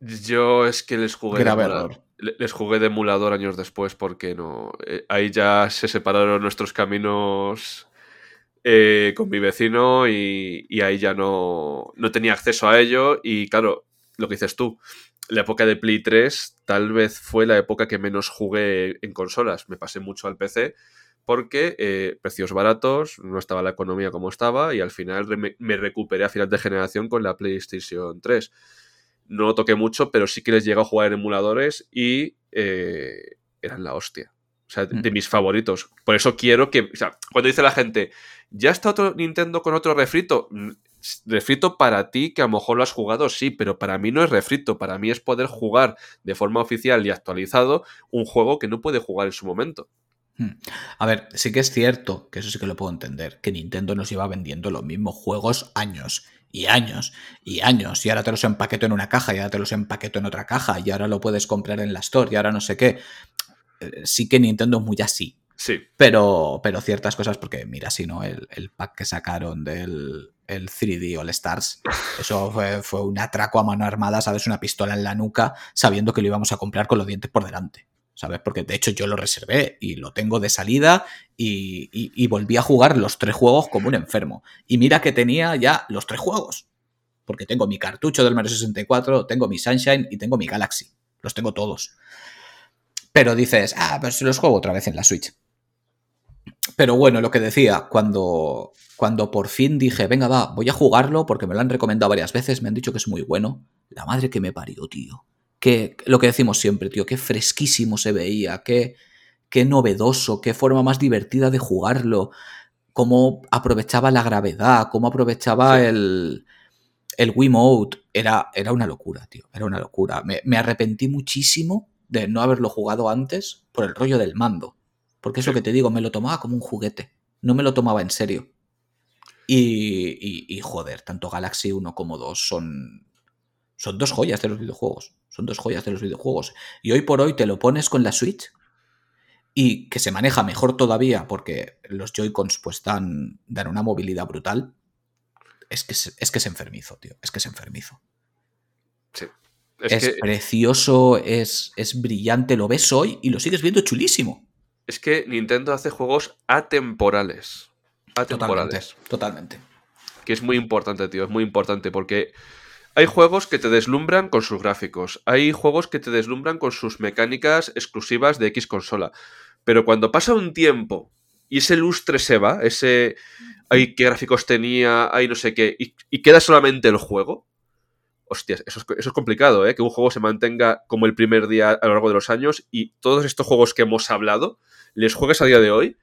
Yo es que les jugué. Grave error. Les jugué de emulador años después porque no. Eh, ahí ya se separaron nuestros caminos eh, con mi vecino y, y, ahí ya no, no tenía acceso a ello. Y claro, lo que dices tú, la época de Play 3 tal vez fue la época que menos jugué en consolas. Me pasé mucho al PC porque eh, precios baratos, no estaba la economía como estaba y al final me, recuperé a final de generación con la PlayStation 3. no lo toqué mucho, pero sí que les llegó a jugar en emuladores y eh, eran la hostia. O sea, de, Mm. mis favoritos. Por eso quiero que. O sea, cuando dice la gente, ¿ya está otro Nintendo con otro refrito? Mm, Refrito para ti, que a lo mejor lo has jugado, sí, pero para mí no es refrito. Para mí es poder jugar de forma oficial y actualizado un juego que no puede jugar en su momento. Hmm. A ver, sí que es cierto, que eso sí que lo puedo entender, que Nintendo nos iba vendiendo los mismos juegos años y años y años, y ahora te los empaqueto en una caja, y ahora te los empaqueto en otra caja, y ahora lo puedes comprar en la store, y ahora no sé qué. Eh, Sí que Nintendo es muy así, Sí, pero, pero ciertas cosas, porque mira, si no, el, el pack que sacaron del el 3D All Stars, eso fue, fue un atraco a mano armada, ¿sabes? Una pistola en la nuca, sabiendo que lo íbamos a comprar con los dientes por delante. ¿Sabes? Porque de hecho yo lo reservé y lo tengo de salida y, volví a jugar los tres juegos como un enfermo. Y mira que tenía ya los tres juegos. Porque tengo mi cartucho del Mario 64, tengo mi Sunshine y tengo mi Galaxy. Los tengo todos. Pero dices, ah, pues los juego otra vez en la Switch. Pero bueno, lo que decía, cuando, cuando por fin dije, venga, va, voy a jugarlo porque me lo han recomendado varias veces, me han dicho que es muy bueno. La madre que me parió, tío. Que, lo que decimos siempre, tío, qué fresquísimo se veía, qué, qué novedoso, qué forma más divertida de jugarlo, cómo aprovechaba la gravedad, cómo aprovechaba Sí. el, el Wiimote. Era, era una locura, tío, era una locura. Me, me arrepentí muchísimo de no haberlo jugado antes por el rollo del mando. Porque es lo Sí. que te digo, me lo tomaba como un juguete, no me lo tomaba en serio. Y, y- y, joder, tanto Galaxy 1 como 2 son, son dos joyas de los videojuegos. Son dos joyas de los videojuegos. Y hoy por hoy te lo pones con la Switch y que se maneja mejor todavía porque los Joy-Cons pues dan, dan una movilidad brutal. Es que, es, es que es enfermizo, tío. Es que es enfermizo. sí. Es, Es, que, precioso, es, es brillante, lo ves hoy y lo sigues viendo chulísimo. es que Nintendo hace juegos atemporales. Atemporales. Totalmente, totalmente. que es muy importante, tío, es muy importante porque hay juegos que te deslumbran con sus gráficos, hay juegos que te deslumbran con sus mecánicas exclusivas de X consola, pero cuando pasa un tiempo y ese lustre se va, ese, ay, qué gráficos tenía, ay, no sé qué, y, queda solamente el juego, hostias, eso es, eso es complicado, ¿eh? Que un juego se mantenga como el primer día a lo largo de los años y todos estos juegos que hemos hablado, les juegues a día de hoy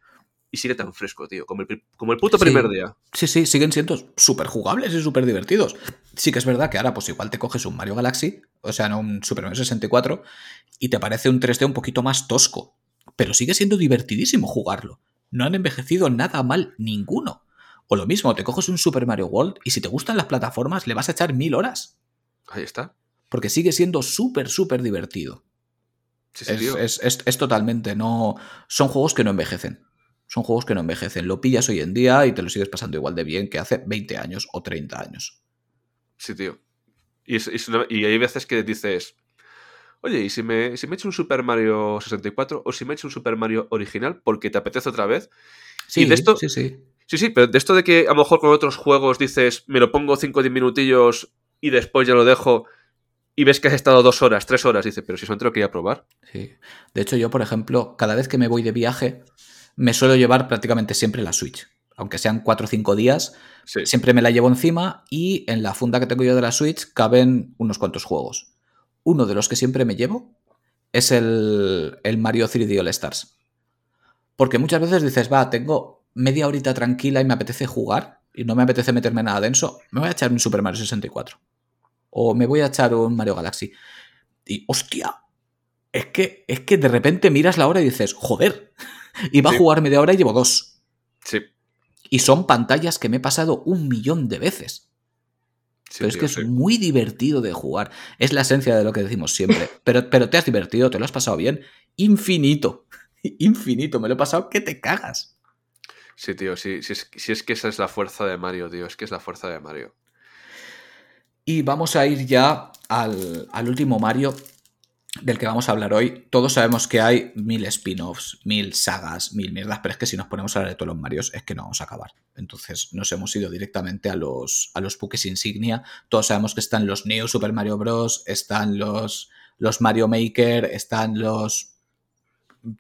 y sigue tan fresco, tío, como el, como el puto Sí. primer día. Sí, sí, siguen siendo súper jugables y súper divertidos. Sí que es verdad que ahora pues igual te coges un Mario Galaxy, o sea, no un Super Mario 64, y te parece un 3D un poquito más tosco. Pero sigue siendo divertidísimo jugarlo. No han envejecido nada mal ninguno. O lo mismo, te coges un Super Mario World y si te gustan las plataformas le vas a echar mil horas. Ahí está. Porque sigue siendo súper, súper divertido. Sí, sí, Es, es- es- es totalmente, no. Son juegos que no envejecen. Son juegos que no envejecen. Lo pillas hoy en día y te lo sigues pasando igual de bien que hace 20 años o 30 años. Sí, tío. Y, es- es una- y hay veces que dices, oye, ¿y si me, si me echo un Super Mario 64 o si me echo un Super Mario original porque te apetece otra vez? Sí, de esto- sí, sí. Sí, sí, pero de esto de que a lo mejor con otros juegos dices, me lo pongo 5 o 10 minutillos y después ya lo dejo y ves que has estado dos horas, tres horas, dices, pero si eso te lo quería probar. Sí. De hecho, yo, por ejemplo, cada vez que me voy de viaje, me suelo llevar prácticamente siempre la Switch. Aunque sean 4 o 5 días, Sí, siempre me la llevo encima y en la funda que tengo yo de la Switch caben unos cuantos juegos. Uno de los que siempre me llevo es el, el Mario 3D All Stars. Porque muchas veces dices, va, tengo media horita tranquila y me apetece jugar y no me apetece meterme nada denso, me voy a echar un Super Mario 64. O me voy a echar un Mario Galaxy. Y, hostia, es que, es que de repente miras la hora y dices, joder, iba Sí. a jugar media hora y llevo dos. sí. Y son pantallas que me he pasado un millón de veces. sí, pero es tío, que es sí. muy divertido de jugar. Es la esencia de lo que decimos siempre. Pero, pero te has divertido, te lo has pasado bien. Infinito. Infinito. Me lo he pasado que te cagas. Sí, tío, sí, sí, es, sí es que esa es la fuerza de Mario, tío, es que es la fuerza de Mario. Y vamos a ir ya al, al último Mario del que vamos a hablar hoy. Todos sabemos que hay mil spin-offs, mil sagas, mil mierdas, pero es que si nos ponemos a hablar de todos los Marios es que no vamos a acabar. Entonces nos hemos ido directamente a los, a los buques insignia. Todos sabemos que están los Neo Super Mario Bros., están los, los Mario Maker, están los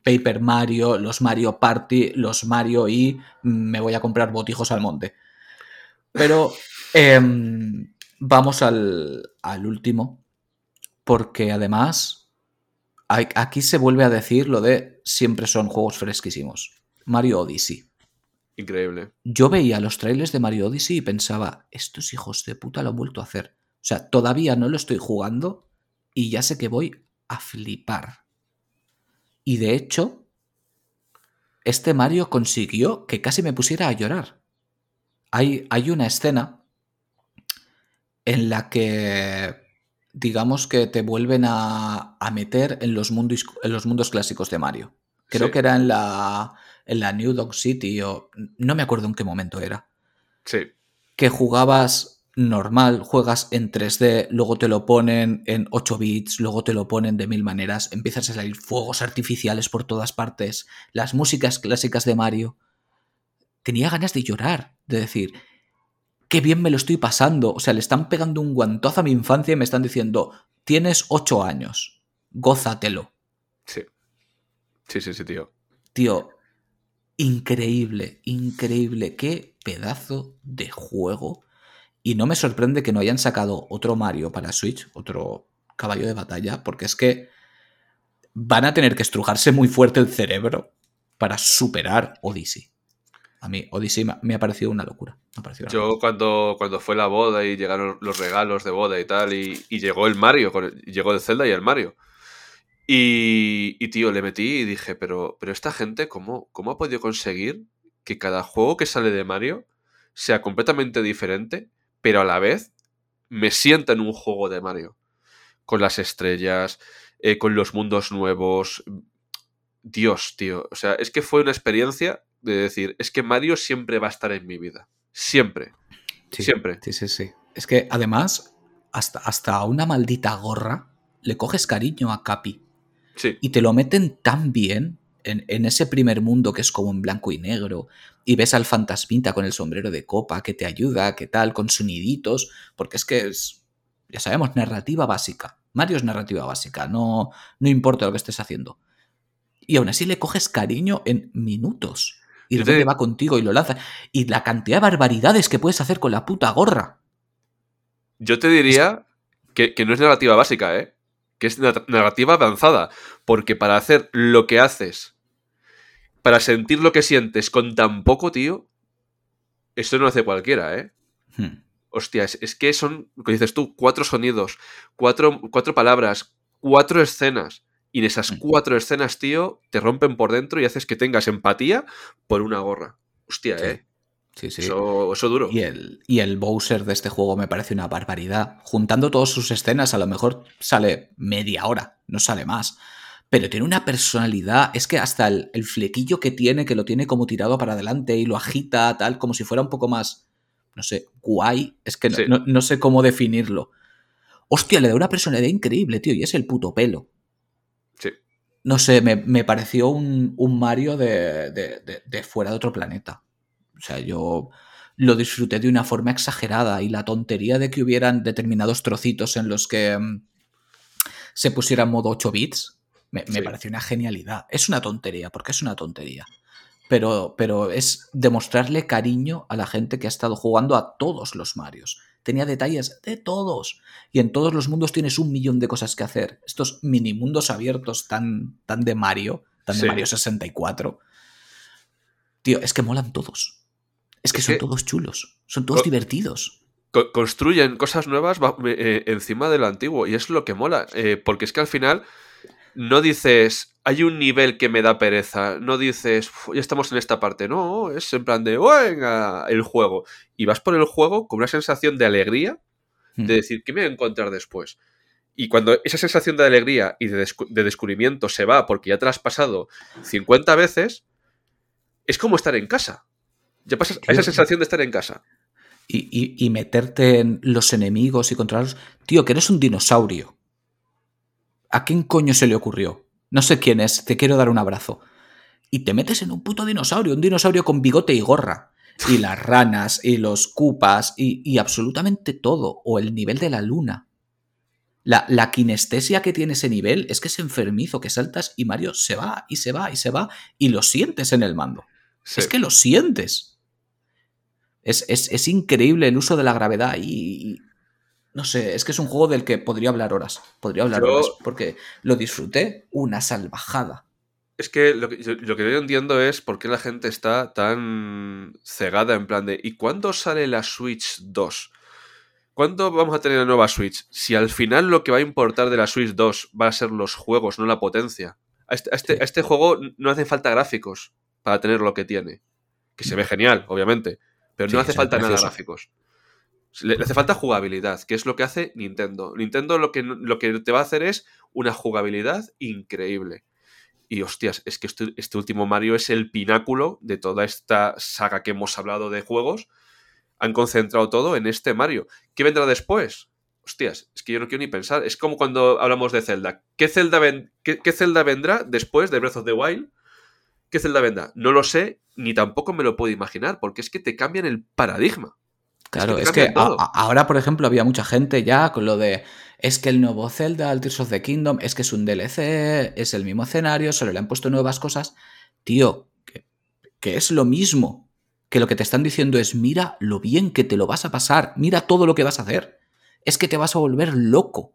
Paper Mario, los Mario Party, los Mario y me voy a comprar botijos al monte. Pero em, vamos al, al último, porque además aquí se vuelve a decir lo de siempre son juegos fresquísimos. Mario Odyssey. Increíble. Yo veía los trailers de Mario Odyssey y pensaba, estos hijos de puta lo han vuelto a hacer. O sea, todavía no lo estoy jugando y ya sé que voy a flipar. Y de hecho, este Mario consiguió que casi me pusiera a llorar. Hay, hay una escena en la que digamos que te vuelven a, meter en los, mundos, en los mundos clásicos de Mario. Creo que era en la, en la New Dog City o no me acuerdo en qué momento era. Sí. Que jugabas normal, juegas en 3D, luego te lo ponen en 8 bits, luego te lo ponen de mil maneras, empiezas a salir fuegos artificiales por todas partes, las músicas clásicas de Mario. Tenía ganas de llorar, de decir, qué bien me lo estoy pasando. O sea, le están pegando un guantazo a mi infancia y me están diciendo, tienes 8 años, gózatelo. Sí. Sí, sí, sí, tío. Tío, increíble, increíble. Qué pedazo de juego. Y no me sorprende que no hayan sacado otro Mario para Switch, otro caballo de batalla, porque es que van a tener que estrujarse muy fuerte el cerebro para superar Odyssey. A mí Odyssey me ha parecido una locura. Yo cuando, cuando fue la boda y llegaron los regalos de boda y tal, y, llegó el Mario, llegó el Zelda y el Mario. Y, y, tío, le metí y dije, pero, pero esta gente, ¿cómo, ¿cómo ha podido conseguir que cada juego que sale de Mario sea completamente diferente, pero a la vez me sienta en un juego de Mario? Con las estrellas, eh, con los mundos nuevos. Dios, tío. O sea, es que fue una experiencia de decir, es que Mario siempre va a estar en mi vida. Siempre. siempre. Sí, sí, sí. Es que además, hasta, hasta una maldita gorra le coges cariño a Capi. Y te lo meten tan bien en, ese primer mundo que es como en blanco y negro, y ves al fantasmita con el sombrero de copa que te ayuda, que tal, con soniditos, porque es que es, ya sabemos, narrativa básica. Mario es narrativa básica, no, no importa lo que estés haciendo. Y aún así le coges cariño en minutos. Y de repente va contigo y lo lanza. Y la cantidad de barbaridades que puedes hacer con la puta gorra. Yo te diría que, que no es narrativa básica, ¿eh? que es narrativa avanzada, porque para hacer lo que haces, para sentir lo que sientes con tan poco, tío, esto no hace cualquiera, ¿eh? Hmm. Hostia, es, que son, lo que dices tú, cuatro sonidos, cuatro, cuatro palabras, cuatro escenas. Y en esas hmm. cuatro escenas, tío, te rompen por dentro y haces que tengas empatía por una gorra. Hostia, ¿eh? Sí, sí. Eso, duro. Y el, y el Bowser de este juego me parece una barbaridad. Juntando todas sus escenas, a lo mejor sale media hora, no sale más. Pero tiene una personalidad. Es que hasta el, flequillo que tiene, que lo tiene como tirado para adelante y lo agita, tal, como si fuera un poco más. No sé, guay. Es que no, sé cómo definirlo. Hostia, le da una personalidad increíble, tío, y es el puto pelo. Sí. No sé, me, pareció un, Mario de, de fuera de otro planeta. O sea, yo lo disfruté de una forma exagerada y la tontería de que hubieran determinados trocitos en los que mm, se pusiera en modo 8 bits, me, pareció una genialidad. Es una tontería, porque es una tontería. Pero, pero es demostrarle cariño a la gente que ha estado jugando a todos los Marios. Tenía detalles de todos. Y en todos los mundos tienes un millón de cosas que hacer. Estos mini mundos abiertos tan, tan de Mario, tan de Mario 64. Tío, es que molan todos. Es que son todos chulos, son todos divertidos. construyen cosas nuevas eh, encima de lo antiguo y es lo que mola, eh, porque es que al final no dices, hay un nivel que me da pereza, no dices, ya estamos en esta parte, no, es en plan de, venga, el juego. Y vas por el juego con una sensación de alegría, de hmm. decir, ¿qué me voy a encontrar después? Y cuando esa sensación de alegría y de, de, descubrimiento se va porque ya te la has pasado 50 veces, es como estar en casa. Ya pasas esa sensación de estar en casa. Y, meterte en los enemigos y controlarlos. Tío, que eres un dinosaurio. ¿A quién coño se le ocurrió? No sé quién es, te quiero dar un abrazo. Y te metes en un puto dinosaurio, un dinosaurio con bigote y gorra. Y las ranas, y los cupas, y, absolutamente todo. O el nivel de la luna. La, la, kinestesia que tiene ese nivel es que es enfermizo, que saltas y Mario se va y se va y se va y lo sientes en el mando. Es que lo sientes. Es, increíble el uso de la gravedad y, no sé, es que es un juego del que podría hablar horas. Podría hablar horas porque lo disfruté una salvajada. Es que lo, que lo que yo entiendo es por qué la gente está tan cegada en plan de ¿y cuándo sale la Switch 2? ¿Cuándo vamos a tener la nueva Switch? Si al final lo que va a importar de la Switch 2 va a ser los juegos, no la potencia. A este, este, este juego no hace falta gráficos para tener lo que tiene. Que se ve genial, obviamente. Pero no hace falta nada gráficos. Le, hace falta jugabilidad, que es lo que hace Nintendo. Nintendo lo que, lo que te va a hacer es una jugabilidad increíble. Y hostias, es que este, este, último Mario es el pináculo de toda esta saga que hemos hablado de juegos. Han concentrado todo en este Mario. ¿Qué vendrá después? Hostias, es que yo no quiero ni pensar. Es como cuando hablamos de Zelda. ¿Qué Zelda, qué, Zelda vendrá después de Breath of the Wild? ¿Qué Zelda vendrá? No lo sé, ni tampoco me lo puedo imaginar, porque es que te cambian el paradigma. Claro, es que, ahora, por ejemplo, había mucha gente ya con lo de es que el nuevo Zelda, el Tears of the Kingdom, es que es un DLC, es el mismo escenario, solo le han puesto nuevas cosas. Tío, que, es lo mismo. Que lo que te están diciendo es, mira lo bien que te lo vas a pasar, mira todo lo que vas a hacer. Es que te vas a volver loco.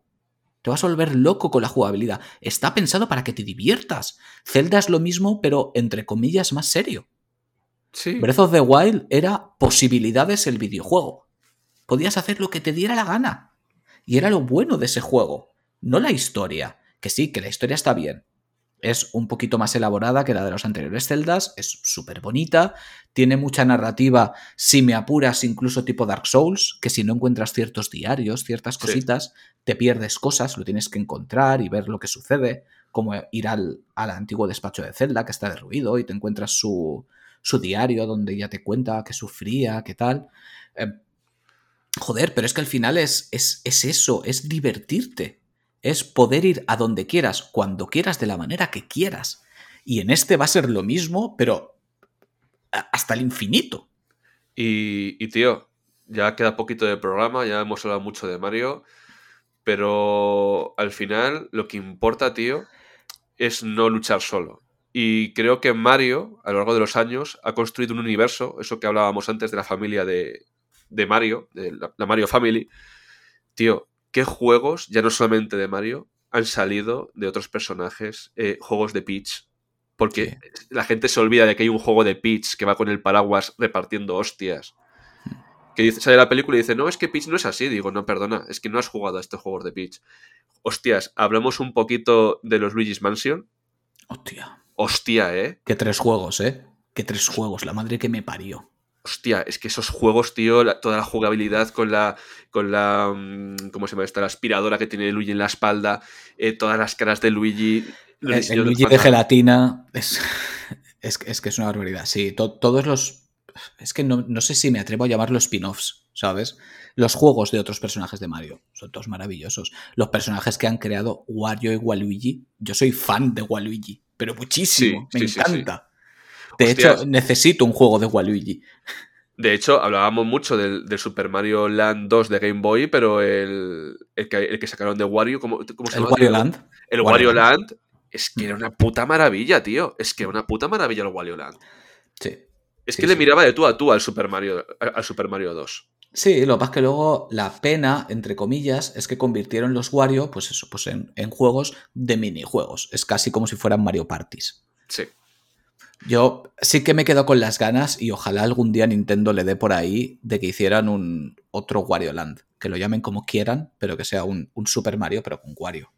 Te vas a volver loco con la jugabilidad. Está pensado para que te diviertas. Zelda es lo mismo, pero entre comillas más serio. Sí. Breath of the Wild era posibilidades el videojuego. Podías hacer lo que te diera la gana. Y era lo bueno de ese juego, no la historia. Que sí, que la historia está bien. Es un poquito más elaborada que la de los anteriores celdas, es súper bonita, tiene mucha narrativa, si me apuras, incluso tipo Dark Souls, que si no encuentras ciertos diarios, ciertas cositas, te pierdes cosas, lo tienes que encontrar y ver lo que sucede, como ir al, antiguo despacho de Zelda, que está derruido, y te encuentras su, su diario donde ya te cuenta que sufría, qué tal. Eh, Joder, pero es que al final es, es, es eso, es divertirte. Es poder ir a donde quieras, cuando quieras, de la manera que quieras. Y en este va a ser lo mismo, pero hasta el infinito. Y, y, tío, ya queda poquito de programa, ya hemos hablado mucho de Mario, pero al final lo que importa, tío, es no luchar solo. Y creo que Mario, a lo largo de los años, ha construido un universo, eso que hablábamos antes de la familia de, de Mario, de la, Mario Family, tío, ¿qué juegos, ya no solamente de Mario, han salido de otros personajes, eh, juegos de Peach? Porque la gente se olvida de que hay un juego de Peach que va con el paraguas repartiendo hostias. Que dice, sale la película y dice, no, es que Peach no es así. Digo, no, perdona, es que no has jugado a estos juegos de Peach. Hostias, hablamos un poquito de los Luigi's Mansion. Hostia. Hostia, ¿eh? Que tres juegos, ¿eh? Que tres juegos, la madre que me parió hostia, es que esos juegos, tío, toda la jugabilidad con la, con la, mm, ¿cómo se llama esta? La aspiradora que tiene Luigi en la espalda, eh, todas las caras de Luigi. El, Luigi de gelatina es, es, que es una barbaridad. Sí, todos los... Es que no, no, sé si me atrevo a llamarlos spin-offs, ¿sabes? Los juegos de otros personajes de Mario son todos maravillosos. Los personajes que han creado Wario y Waluigi. Yo soy fan de Waluigi, pero muchísimo. me encanta. De hecho, necesito un juego de Waluigi. De hecho, hablábamos mucho del, Super Mario Land 2 de Game Boy, pero el, que, sacaron de Wario, ¿cómo, cómo se llama? ¿El Wario Land? El Wario, Land es que era una puta maravilla, tío. Es que era una puta maravilla el Wario Land. Sí. Es que le miraba de tú a tú al Super Mario, al Super Mario 2. Sí, lo que pasa es que luego la pena, entre comillas, es que convirtieron los Wario, pues eso, pues en, en juegos de minijuegos. Es casi como si fueran Mario Parties. Sí. Yo sí que me quedo con las ganas y ojalá algún día Nintendo le dé por ahí de que hicieran un otro Wario Land. Que lo llamen como quieran, pero que sea un, Super Mario, pero con Wario.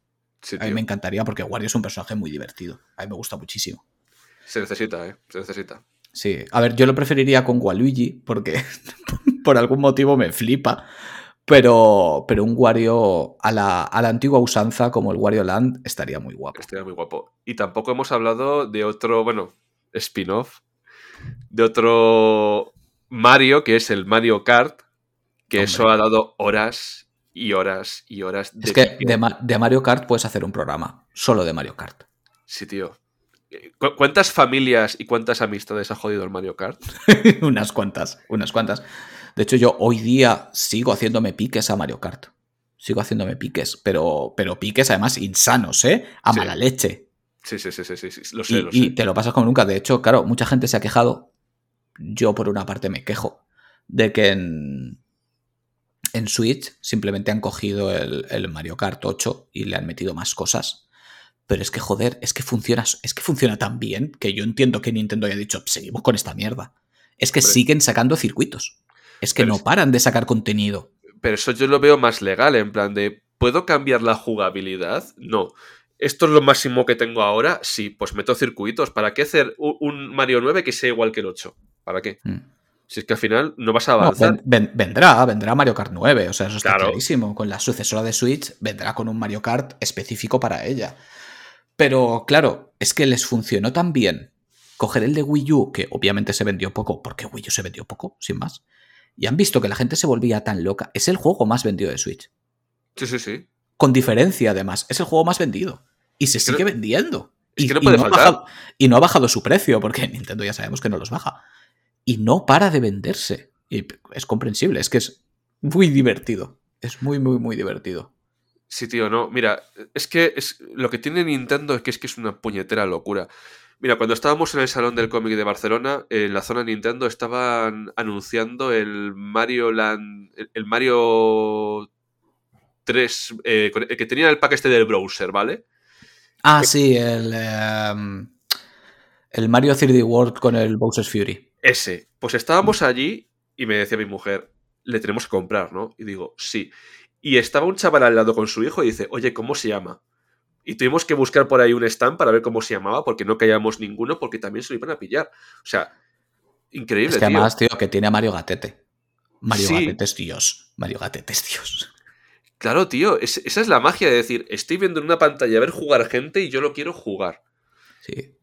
a mí me encantaría porque Wario es un personaje muy divertido. A mí me gusta muchísimo. Se necesita, ¿eh? Se necesita. Sí, a ver, yo lo preferiría con Waluigi porque por algún motivo me flipa. Pero, pero un Wario a la, a la, antigua usanza como el Wario Land estaría muy guapo. Estaría muy guapo. Y tampoco hemos hablado de otro, bueno, spin-off de otro Mario, que es el Mario Kart, que eso ha dado horas y horas y horas de... Es que de, Mario Kart puedes hacer un programa, solo de Mario Kart. Sí, tío. ¿Cuántas familias y cuántas amistades ha jodido el Mario Kart? unas cuantas, unas cuantas. De hecho, yo hoy día sigo haciéndome piques a Mario Kart. Sigo haciéndome piques, pero, pero piques además insanos, ¿eh? A mala leche. Sí, sí, sí, sí, sí, lo sé, y, lo sé. Y te lo pasas como nunca. De hecho, claro, mucha gente se ha quejado. Yo, por una parte, me quejo de que en, en Switch simplemente han cogido el, el, Mario Kart 8 y le han metido más cosas. Pero es que, joder, es que funciona, es que funciona tan bien que yo entiendo que Nintendo haya dicho, seguimos con esta mierda. Es que siguen sacando circuitos. Es que no paran de sacar contenido. Pero eso yo lo veo más legal, en plan de, ¿puedo cambiar la jugabilidad? No. ¿Esto es lo máximo que tengo ahora? Sí, pues meto circuitos. ¿Para qué hacer un Mario 9 que sea igual que el 8? ¿Para qué? Mm. Si es que al final no vas a avanzar. vendrá, vendrá Mario Kart 9, o sea, eso está clarísimo. Con la sucesora de Switch vendrá con un Mario Kart específico para ella. Pero claro, es que les funcionó tan bien coger el de Wii U, que obviamente se vendió poco, porque Wii U se vendió poco, sin más, y han visto que la gente se volvía tan loca. Es el juego más vendido de Switch. Sí, sí, sí. Con diferencia, además. Es el juego más vendido. Y se sigue vendiendo. y, no puede bajado, y no ha bajado su precio, porque Nintendo ya sabemos que no los baja. Y no para de venderse. Y es comprensible, es que es muy divertido. Es muy, muy, muy divertido. Sí, tío, no. Mira, es que es, lo que tiene Nintendo es que es que es una puñetera locura. Mira, cuando estábamos en el Salón del Cómic de Barcelona, en la zona Nintendo estaban anunciando el Mario Land. El, Mario 3. Eh, que tenía el pack este del browser, ¿vale? Ah, sí, el. Em, el Mario 3D World con el Bowser's Fury. Ese. Pues estábamos allí y me decía mi mujer, le tenemos que comprar, ¿no? Y digo, sí. Y estaba un chaval al lado con su hijo y dice, oye, ¿cómo se llama? Y tuvimos que buscar por ahí un stand para ver cómo se llamaba, porque no callamos ninguno, porque también se lo iban a pillar. O sea, increíble. Es que además, tío, que tiene a Mario Gatete. Mario Gatete es Dios. Mario Gatete es Dios. Claro, tío, esa es la magia de decir, estoy viendo en una pantalla a ver jugar gente y yo lo quiero jugar. Sí.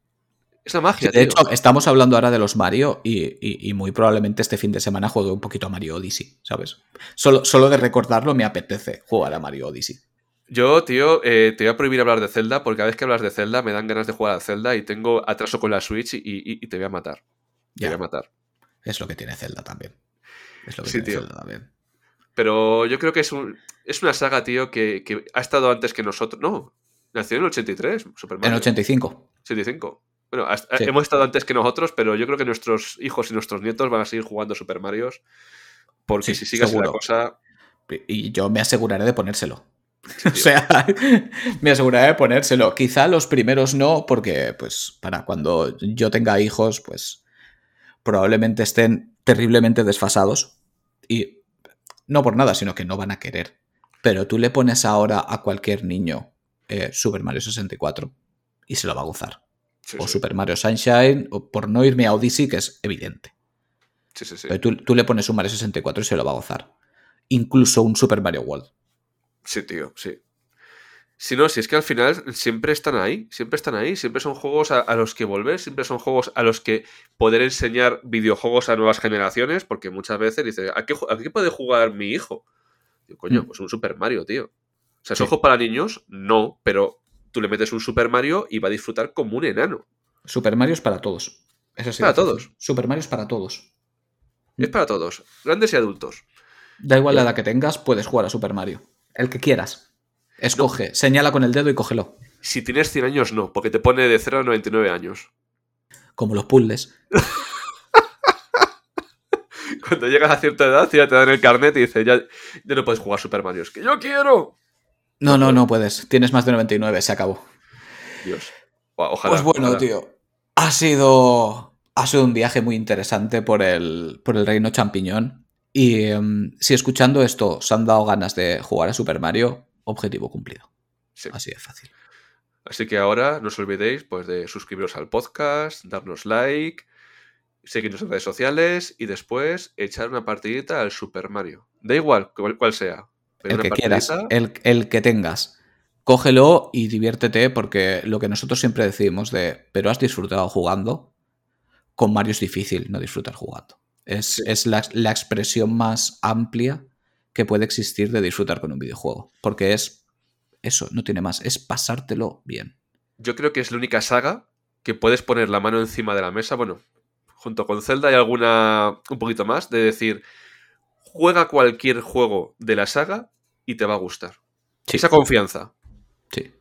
Es la magia. de hecho, estamos hablando ahora de los Mario y, muy probablemente este fin de semana juegue un poquito a Mario Odyssey, ¿sabes? Solo, solo de recordarlo me apetece jugar a Mario Odyssey. Yo, tío, eh, te voy a prohibir hablar de Zelda porque cada vez que hablas de Zelda me dan ganas de jugar a Zelda y tengo atraso con la Switch y, te voy a matar. Te voy a matar. Es lo que tiene Zelda también. Es lo que tiene Zelda también. Pero yo creo que es, un, es una saga, tío, que, ha estado antes que nosotros. No, nació en el 83, Super Mario. En 85. 85. Bueno, hemos estado antes que nosotros, pero yo creo que nuestros hijos y nuestros nietos van a seguir jugando Super Marios. Porque si sigue así la cosa. Y yo me aseguraré de ponérselo. o sea, me aseguraré de ponérselo. Quizá los primeros no, porque, pues, para cuando yo tenga hijos, pues, probablemente estén terriblemente desfasados. Y no por nada, sino que no van a querer. Pero tú le pones ahora a cualquier niño eh, Super Mario 64 y se lo va a gozar. O Super Mario Sunshine, o por no irme a Odyssey, que es evidente. Pero tú, tú le pones un Mario 64 y se lo va a gozar. Incluso un Super Mario World. Sí, tío, sí. Si no, si es que al final siempre están ahí, siempre están ahí, siempre son juegos a, los que volver, siempre son juegos a los que poder enseñar videojuegos a nuevas generaciones, porque muchas veces dice, ¿a qué, puede jugar mi hijo? coño, mm. pues un Super Mario, tío. O sea, ¿es juego para niños? No, pero tú le metes un Super Mario y va a disfrutar como un enano. Super Mario es para todos. Eso sí. Para todos. Super Mario es para todos. Es para todos, grandes y adultos. Da igual la edad que tengas, puedes jugar a Super Mario. El que quieras. Escoge, señala con el dedo y cógelo. Si tienes 100 años, no, porque te pone de 0 a 99 años. Como los puzzles. Cuando llegas a cierta edad, ya te dan el carnet y dice, ya, no puedes jugar Super Mario. Es que yo quiero. No, no, no puedes. Tienes más de 99, se acabó. Dios. Ojalá. Pues bueno, tío. Ha sido. Ha sido un viaje muy interesante por el, por el reino champiñón. Y em, si escuchando esto os han dado ganas de jugar a Super Mario, objetivo cumplido. Así de fácil. Así que ahora no os olvidéis pues, de suscribiros al podcast, darnos like, seguirnos en redes sociales y después echar una partidita al Super Mario. Da igual cuál, sea. El que quieras, el, el que tengas. Cógelo y diviértete porque lo que nosotros siempre decimos de, pero has disfrutado jugando, con Mario es difícil no disfrutar jugando. Es, la, expresión más amplia que puede existir de disfrutar con un videojuego. Porque es eso, no tiene más, es pasártelo bien. Yo creo que es la única saga que puedes poner la mano encima de la mesa, bueno, junto con Zelda hay alguna un poquito más, de decir, juega cualquier juego de la saga y te va a gustar. Esa confianza. Sí.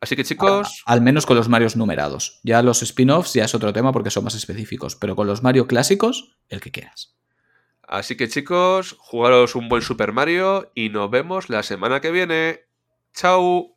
Así que chicos... Al, menos con los Marios numerados. Ya los spin-offs ya es otro tema porque son más específicos, pero con los Mario clásicos, el que quieras. Así que chicos, jugaros un buen Super Mario y nos vemos la semana que viene. ¡Chao!